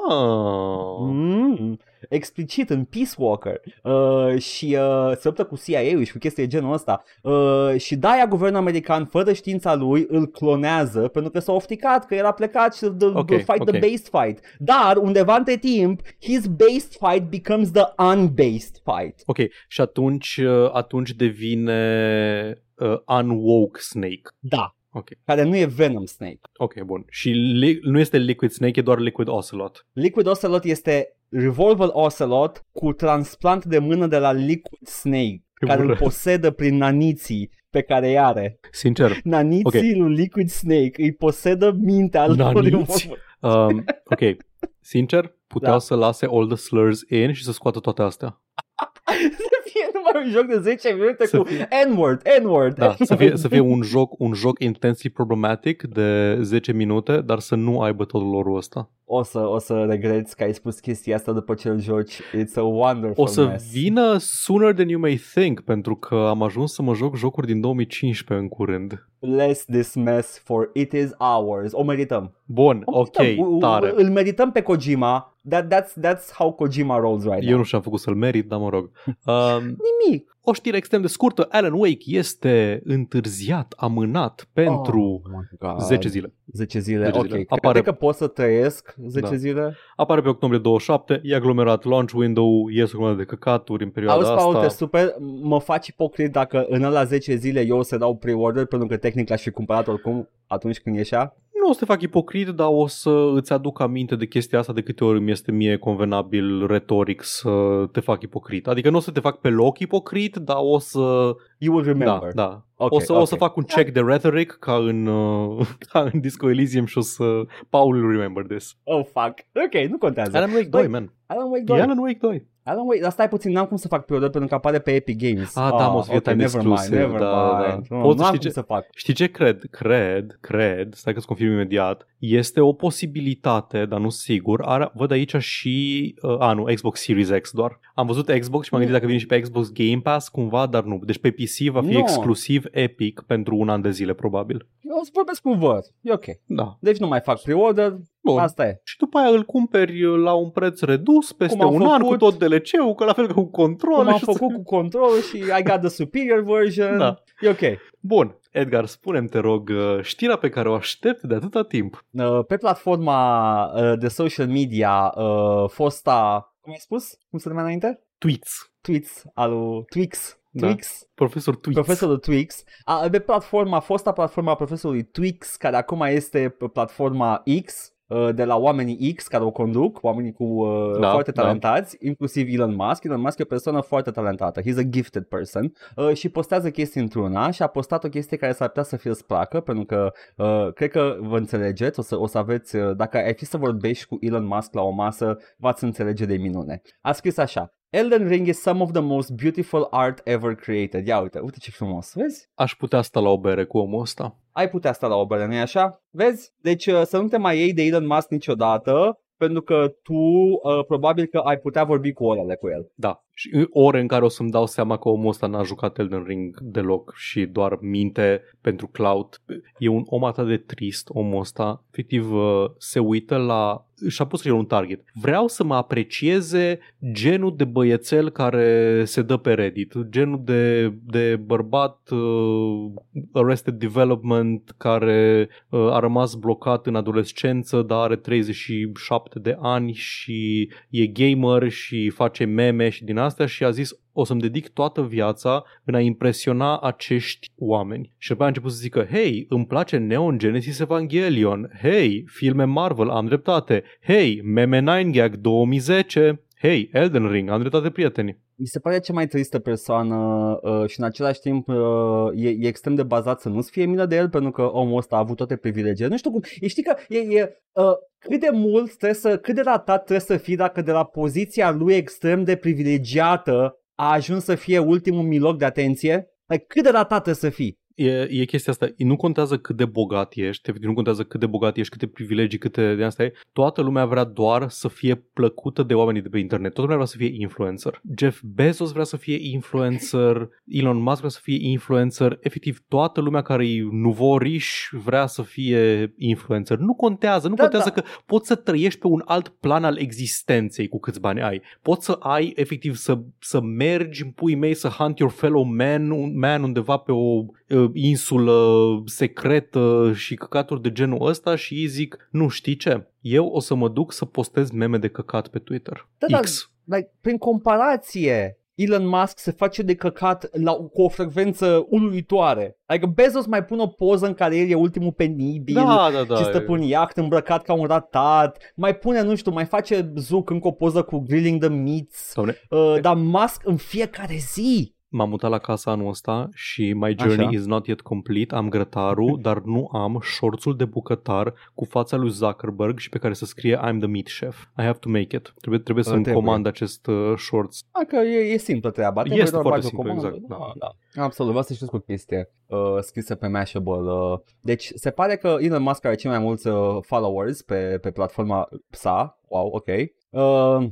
Mm, explicit în Peace Walker uh, și uh, se luptă cu CIA-ul și cu chestii de genul ăsta uh, și de-aia guvernul american fără știința lui îl clonează pentru că s-a ofticat că era plecat și the, Ok, the fight ok. the based fight dar undeva între timp his based fight becomes the unbased fight Ok, și atunci, uh, atunci devine uh, unwoke Snake. da Ok, care nu e Venom Snake ok, bun. Și li- nu este Liquid Snake, e doar Liquid Ocelot. Liquid Ocelot este Revolver Ocelot cu transplant de mână de la Liquid Snake care îl urăsc. posedă prin naniții pe care îi are Sincer, Naniții Ok. lui Liquid Snake îi posedă mintea lui Naniți? Revolver. um, ok, sincer, puteau Da. să lase all the slurs in și să scoată toate astea. Să fie numai un joc de 10 minute Să cu fie- N-word, N-word Da, să N-word. fie, să fie un joc, un joc intensely problematic de 10 minute, dar să nu aibă tot lorul ăsta. O să, o să regreți că ai spus chestia asta după ce îl joci It's a wonderful O să mess. vină sooner than you may think, pentru că am ajuns să mă joc jocuri din 2015 în curând. Bless this mess for it is ours O merităm Bun, O ok, merităm. U- tare. Îl merităm pe Kojima That, that's, that's how Kojima rolls right Eu now nu știu ce am făcut să-l merit, dar mă rog. Um, Nimic o știre extrem de scurtă, Alan Wake este întârziat, amânat pentru oh, my God. 10 zile. 10 zile, 10 ok. zile. Cred Apare- că pot să trăiesc 10 Da. zile. Apare pe octombrie 27, e aglomerat launch window, ies o grămadă de căcaturi în perioada Auzi, Paul, te asta. super, mă faci ipocrit dacă în ăla 10 zile eu o să dau pre-order pentru că tehnic l-aș fi cumpărat oricum atunci când ieșea. Nu o să te fac ipocrit, dar o să îți aduc aminte de chestia asta de câte ori mi este mie convenabil retoric să te fac ipocrit. Adică nu o să te fac pe loc ipocrit, dar o să... You will Da, remember. da. Ok, o, să, ok. o să fac un check de rhetoric ca în, uh, ca în Disco Elysium și o să... Paul will remember this. Oh, fuck. Ok, nu contează. Alan Wake 2, man. Alan Wake E 2. Alan Wake 2. Alan Wake, dar stai puțin, n-am cum să fac pre-order pentru că apare pe Epic Games. Ah, da, mă, o să fie ok, time never mind, exclusive, never da, da. mind. Nu, Poți nu am știi cum ce- să fac. Știi ce cred? Cred, cred, stai că-ți confirm imediat, este o posibilitate, dar nu sigur, Ar, văd aici și, uh, a nu, Xbox Series X doar. Am văzut Xbox și m-am gândit dacă vine și pe Xbox Game Pass cumva, dar nu. Deci pe PC va fi Nu. exclusiv Epic pentru un an de zile, probabil. Eu o să vorbesc cu văd. E ok. Da. Deci nu mai fac pre-order. Bun. Asta e. Și după aia îl cumperi uh, la un preț redus peste Cum am un an cu făcut- tot DLC-ul, că la fel ca cu control. Cum am și o să- făcut cu control și I got the superior version. Da. E ok. Bun, Edgar, spune-mi, te rog, uh, știrea pe care o aștept de atâta timp. Uh, pe platforma uh, de social media uh, fosta, cum ai spus? Cum se numea înainte? Tweets. Tweets al lui Twix. Da. Twix, Profesor Tweets. profesorul Twix, a, pe platforma, fosta platforma profesorului Twix, care acum este pe platforma X, uh, de la oamenii X care o conduc, oamenii cu uh, Da, foarte da. talentați, inclusiv Elon Musk. Elon Musk e o persoană foarte talentată, he's a gifted person uh, și postează chestii într-una și a postat o chestie care s-ar putea să fie spracă, pentru că uh, cred că vă înțelegeți, o să, o să aveți, uh, dacă ai fi să vorbești cu Elon Musk la o masă, v-ați înțelege de minune. A scris așa, Elden Ring is some of the most beautiful art ever created. Ia uite, uite ce frumos, vezi? Aș putea sta la o bere cu omul ăsta. ai putea sta la o bere, nu-i așa? Vezi? Deci uh, să nu te mai iei de Elon Musk niciodată, pentru că tu uh, probabil că ai putea vorbi cu orele cu el. Da. Și ore în care o să-mi dau seama că omul ăsta n-a jucat Elden Ring deloc și doar minte pentru cloud. E un om atât de trist, omul ăsta. Efectiv, uh, se uită la și-a pus el un target. Vreau să mă aprecieze genul de băiețel care se dă pe Reddit, genul de, de bărbat uh, Arrested Development care uh, a rămas blocat în adolescență, dar are 37 de ani și e gamer și face meme și din astea și a zis o să-mi dedic toată viața în a impresiona acești oameni. Și după a început să zică, hei, îmi place Neon Genesis Evangelion, hei, filme Marvel, am dreptate, hei, Meme 9 Gag 2010, hei, Elden Ring, am dreptate prieteni mi se pare cea mai tristă persoană uh, și în același timp uh, e, e extrem de bazat să nu-ți fie milă de el pentru că omul ăsta a avut toate privilegiile. Nu știu cum, e, știi că e, e uh, cât de mult trebuie să, cât de ratat trebuie să fii dacă de la poziția lui extrem de privilegiată a ajuns să fie ultimul miloc de atenție? Like, cât de ratat trebuie să fii? E, e chestia asta. Nu contează cât de bogat ești, nu contează cât de bogat ești, câte privilegii, câte de asta e. Toată lumea vrea doar să fie plăcută de oamenii de pe internet. Toată lumea vrea să fie influencer. Jeff Bezos vrea să fie influencer, Elon Musk vrea să fie influencer. Efectiv, toată lumea care e nuvoriș vrea să fie influencer. Nu contează, nu da, contează da. că poți să trăiești pe un alt plan al existenței cu câți bani ai. Poți să ai, efectiv, să, să mergi în pui mei, să hunt your fellow man, un man undeva pe o insulă secretă și căcaturi de genul ăsta și îi zic, nu știi ce, eu o să mă duc să postez meme de căcat pe Twitter. Da, X. Da, like, prin comparație, Elon Musk se face de căcat la, cu o frecvență uluitoare. Adică Bezos mai pune o poză în care el e ultimul penibil da, da, da, și stă pe un iaht îmbrăcat ca un ratat. Mai pune, nu știu, mai face Zuc încă o poză cu grilling the meats. Uh, dar Musk în fiecare zi m-am mutat la casa anul ăsta și my journey Așa. is not yet complete, am grătarul, dar nu am șorțul de bucătar cu fața lui Zuckerberg și pe care să scrie I'm the meat chef. I have to make it. Trebuie, trebuie să-mi trebuie. comand acest uh, shorts. Dacă e, e simplă treaba. Trebuie este foarte simplu, exact. Da. Da, da. Absolut, vreau să știți cu chestie uh, scrisă pe Mashable. Uh, deci se pare că Elon Musk are cei mai mulți uh, followers pe, pe platforma sa. Wow, ok. Uh,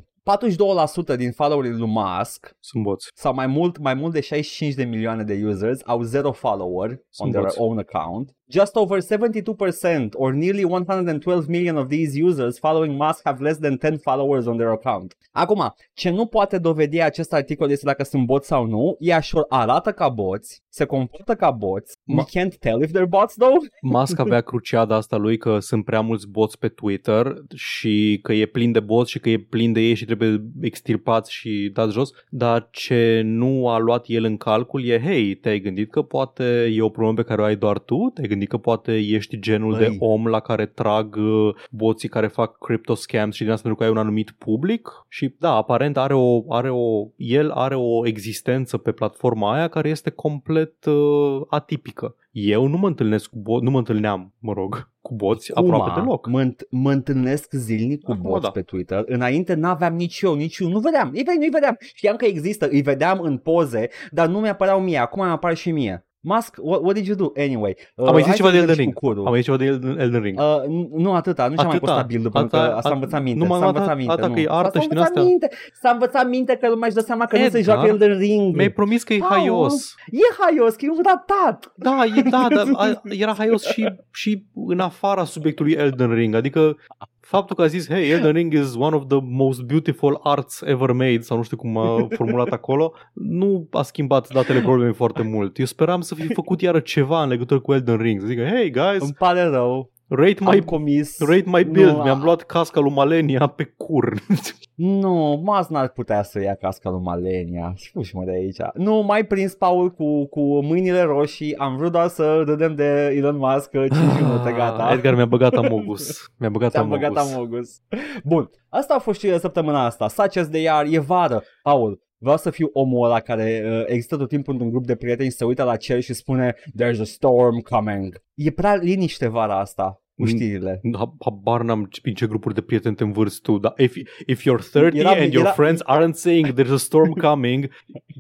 42% din followerii lui Musk sunt boți. Sau mai mult, mai mult de 65 de milioane de users au zero follower on their bots. own account. Just over 72% or nearly 112 million of these users following Musk have less than 10 followers on their account. Acum, ce nu poate dovedi acest articol este dacă sunt boți sau nu. Ea arată ca boți, se comportă ca boți. Ma- We can't tell if they're bots though. Musk avea cruciada asta lui că sunt prea mulți boți pe Twitter și că e plin de boți și că e plin de ei și trebuie extirpați și dați jos, dar ce nu a luat el în calcul e, hei, te-ai gândit că poate e o problemă pe care o ai doar tu? Te-ai gândit că poate ești genul Băi. de om la care trag uh, boții care fac crypto scams și din asta pentru că ai un anumit public? Și da, aparent are o, are o, el are o existență pe platforma aia care este complet uh, atipică. Eu nu mă întâlnesc cu bo- nu mă întâlneam, mă rog, cu boți Uma, aproape deloc. Mă, mă întâlnesc zilnic cu Acum, boți da. pe Twitter. Înainte n-aveam nici eu, nici eu. Nu vedeam. Îi, nu-i vedeam. Știam că există, îi vedeam în poze, dar nu mi-apăreau mie. Acum mi apar și mie. Musk, what, what did you do? Anyway. Uh, am mai zis ceva de Elden Ring. Am mai zis ceva de Elden Ring. Uh, nu atâta, nu și-a mai postat build pentru că s-a învățat minte. Nu, s-a învățat minte. Ata că e artă și din astea. Minte. S-a învățat minte că lumea își dă seama că Edgar, nu se joacă Elden Ring. Mi-ai promis că e haios. E haios, că e un ratat. Da, e da, dar era haios și, și în afara subiectului Elden Ring. Adică faptul că a zis, hey, Elden Ring is one of the most beautiful arts ever made, sau nu știu cum a formulat acolo, nu a schimbat datele problemei foarte mult. Eu speram să fi făcut iară ceva în legătură cu Elden Ring, să zică, hey, guys, îmi pare rău. Rate my, comis. rate my build, nu, mi-am luat casca lui Malenia pe cur. nu, Maz n-ar putea să ia casca lui Malenia. Și fugi mă de aici. Nu, mai prins Paul cu, cu mâinile roșii. Am vrut doar să dădem de Elon Musk 5 minute, gata. Edgar mi-a băgat amogus. Mi-a băgat amogus. băgat amogus. Bun, asta a fost și săptămâna asta. Saces de iar, e vară. Paul, vreau să fiu omul ăla care uh, există tot timpul într-un grup de prieteni și se uită la cer și spune There's a storm coming. E prea liniște vara asta cu știrile. Habar n-am prin ce grupuri de prieteni te învârți tu, dar if, if you're 30 era, and your era... friends aren't saying there's a storm coming,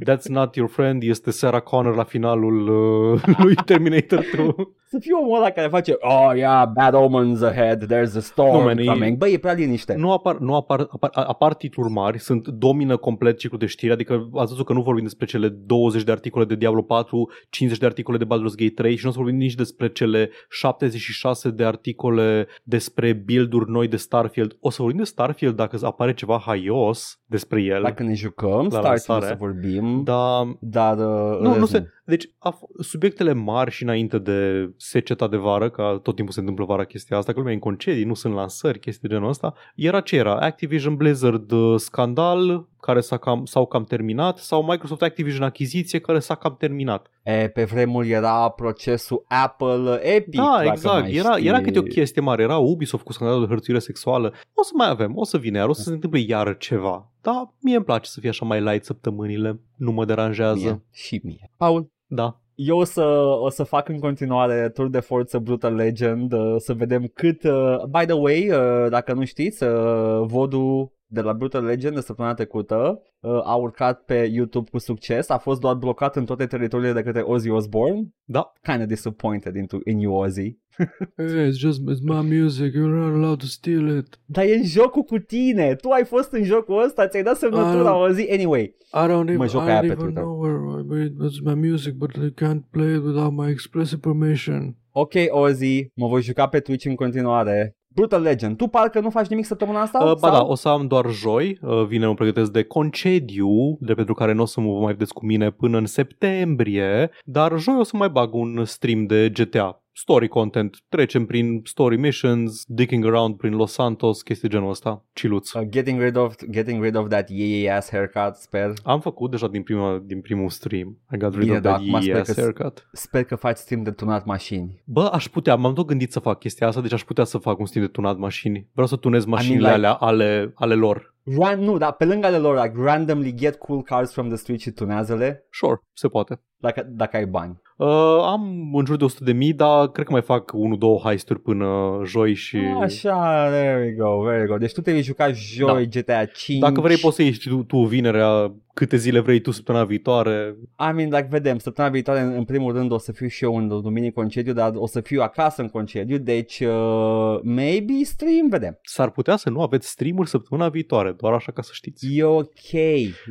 That's not your friend este Sarah Connor la finalul uh, lui Terminator 2. Să fiu omul ăla care face Oh yeah, bad omens ahead, there's a storm Nu, man, e- coming Băi, e prea liniște Nu apar, nu apar, apar, apar titluri mari, sunt domină complet ciclul de știri, adică ați văzut că nu vorbim despre cele 20 de articole de Diablo 4, 50 de articole de Baldur's Gate 3 și nu o să vorbim nici despre cele 76 de articole despre build-uri noi de Starfield. O să vorbim de Starfield dacă apare ceva haios despre el. Dacă ne jucăm, La Starfield lansare. să vorbim Dar Dar uh, nu, nu rest se, deci a, f- subiectele mari și înainte de seceta de vară, că tot timpul se întâmplă vara chestia asta, că lumea e în concedii, nu sunt lansări, chestii de genul ăsta, era ce era? Activision Blizzard uh, scandal, care s-a cam, s-au cam terminat, sau Microsoft Activision achiziție, care s-a cam terminat. E, pe vremuri era procesul Apple Epic da, dacă exact. mai Era, știi. era câte o chestie mare. Era Ubisoft cu scandalul de hărțuire sexuală. O să mai avem, o să vină iar, o să se întâmple iară ceva. Dar mie îmi place să fie așa mai light săptămânile. Nu mă deranjează. mie. Și mie Paul Da. Eu o să, o să fac în continuare tur de forță Brutal Legend, uh, să vedem cât... Uh, by the way, uh, dacă nu știți, uh, vodul de la Brutal Legend de săptămâna trecută uh, a urcat pe YouTube cu succes, a fost doar blocat în toate teritoriile de către Ozzy Osbourne. Da. Kind of disappointed into, in you, Ozzy. Hey, it's just it's my music. You're not allowed to steal it. Dar e în jocul cu tine, tu ai fost în jocul ăsta, ți-ai dat semnătura, Ah. Ozzy. Anyway, I don't even, joc I aia don't pe even Twitter. know where. I mean, it's my music, but I can't play it without my explicit permission. ok, Ozzy, mă voi juca pe Twitch în continuare. Brutal Legend, tu parcă nu faci nimic săptămâna asta? Uh, ba Sau? da, o să am doar joi, uh, vine mă pregătesc de concediu, de pentru care nu o să mă mai vedeți cu mine până în septembrie, dar joi o să mai bag un stream de GTA. Story content, trecem prin story missions, digging around prin Los Santos, chestii genul ăsta, ciluț. Uh, getting rid of getting rid of that yay ass haircut, sper. Am făcut deja din, prima, din primul stream. I got rid Bine, of dar that acum sper yes că- haircut. Sper că faci stream de tunat mașini. Bă, aș putea, m-am tot gândit să fac chestia asta, deci aș putea să fac un stream de tunat mașini. Vreau să tunez mașinile like- alea ale, ale lor. Ran, nu, dar pe lângă ale lor, like, randomly get cool cars from the street și tunează-le Sure, se poate. dacă, dacă ai bani. Uh, am în jur de 100 de mii, dar cred că mai fac 1-2 heisturi până joi și... Așa, there we go, there we go. Deci tu te vei juca joi GTA 5. Dacă vrei poți să ieși tu, tu vinerea câte zile vrei tu săptămâna viitoare. I mean, like, vedem, săptămâna viitoare, în, în primul rând, o să fiu și eu în duminică concediu, dar o să fiu acasă în concediu, deci, uh, maybe stream, vedem. S-ar putea să nu aveți streamuri săptămâna viitoare, doar așa ca să știți. E ok,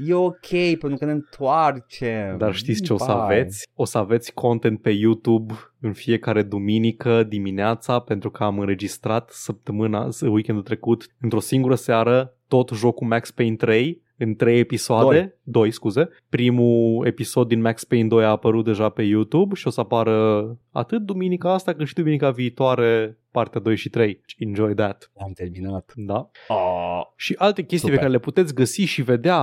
e ok, pentru că ne întoarcem. Dar știți ce o să Bye. aveți? O să aveți content pe YouTube în fiecare duminică dimineața pentru că am înregistrat săptămâna, weekendul trecut, într-o singură seară, tot jocul Max Payne 3 în trei episoade, Doi. doi, scuze. Primul episod din Max Payne 2 a apărut deja pe YouTube și o să apară atât duminica asta cât și duminica viitoare partea 2 și 3. Enjoy that. Am terminat. Da? Oh. și alte chestii Super. pe care le puteți găsi și vedea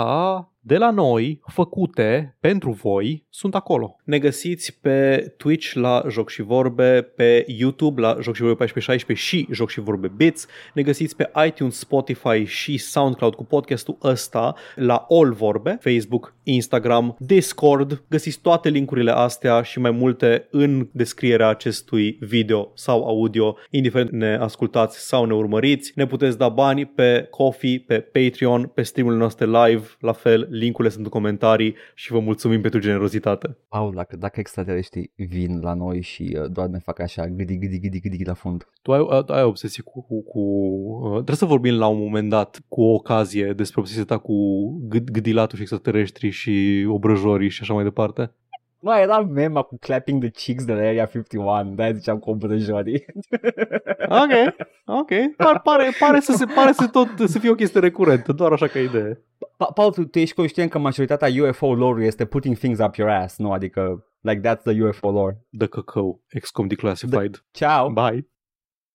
de la noi, făcute pentru voi, sunt acolo. Ne găsiți pe Twitch la Joc și Vorbe, pe YouTube la Joc și Vorbe 1416 și Joc și Vorbe Bits. Ne găsiți pe iTunes, Spotify și SoundCloud cu podcastul ăsta la All Vorbe, Facebook, Instagram, Discord. Găsiți toate linkurile astea și mai multe în descrierea acestui video sau audio, indiferent ne ascultați sau ne urmăriți. Ne puteți da bani pe Coffee, pe Patreon, pe streamurile noastre live, la fel, linkurile sunt în comentarii și vă mulțumim pentru generozitate. Paul, dacă, dacă extraterestrii vin la noi și uh, doar ne fac așa gâdi, gâdi, gâdi, gâdi la fund. Tu ai, ai obsesie cu... cu, cu uh, trebuie să vorbim la un moment dat cu o ocazie despre obsesia ta cu gâd, gâdilatul și extraterestri și obrăjorii și așa mai departe. Nu, era mema cu clapping the cheeks de la Area 51, de-aia ziceam cu obrăjorii. Ok, ok. Par, pare, pare, să se, pare să, tot, să fie o chestie recurentă, doar așa ca idee. Pa- Paul, tu, tu ești conștient că majoritatea UFO lore este putting things up your ass, nu? Adică, like, that's the UFO lore. The Cacao, XCOM Declassified. Ciao! Bye.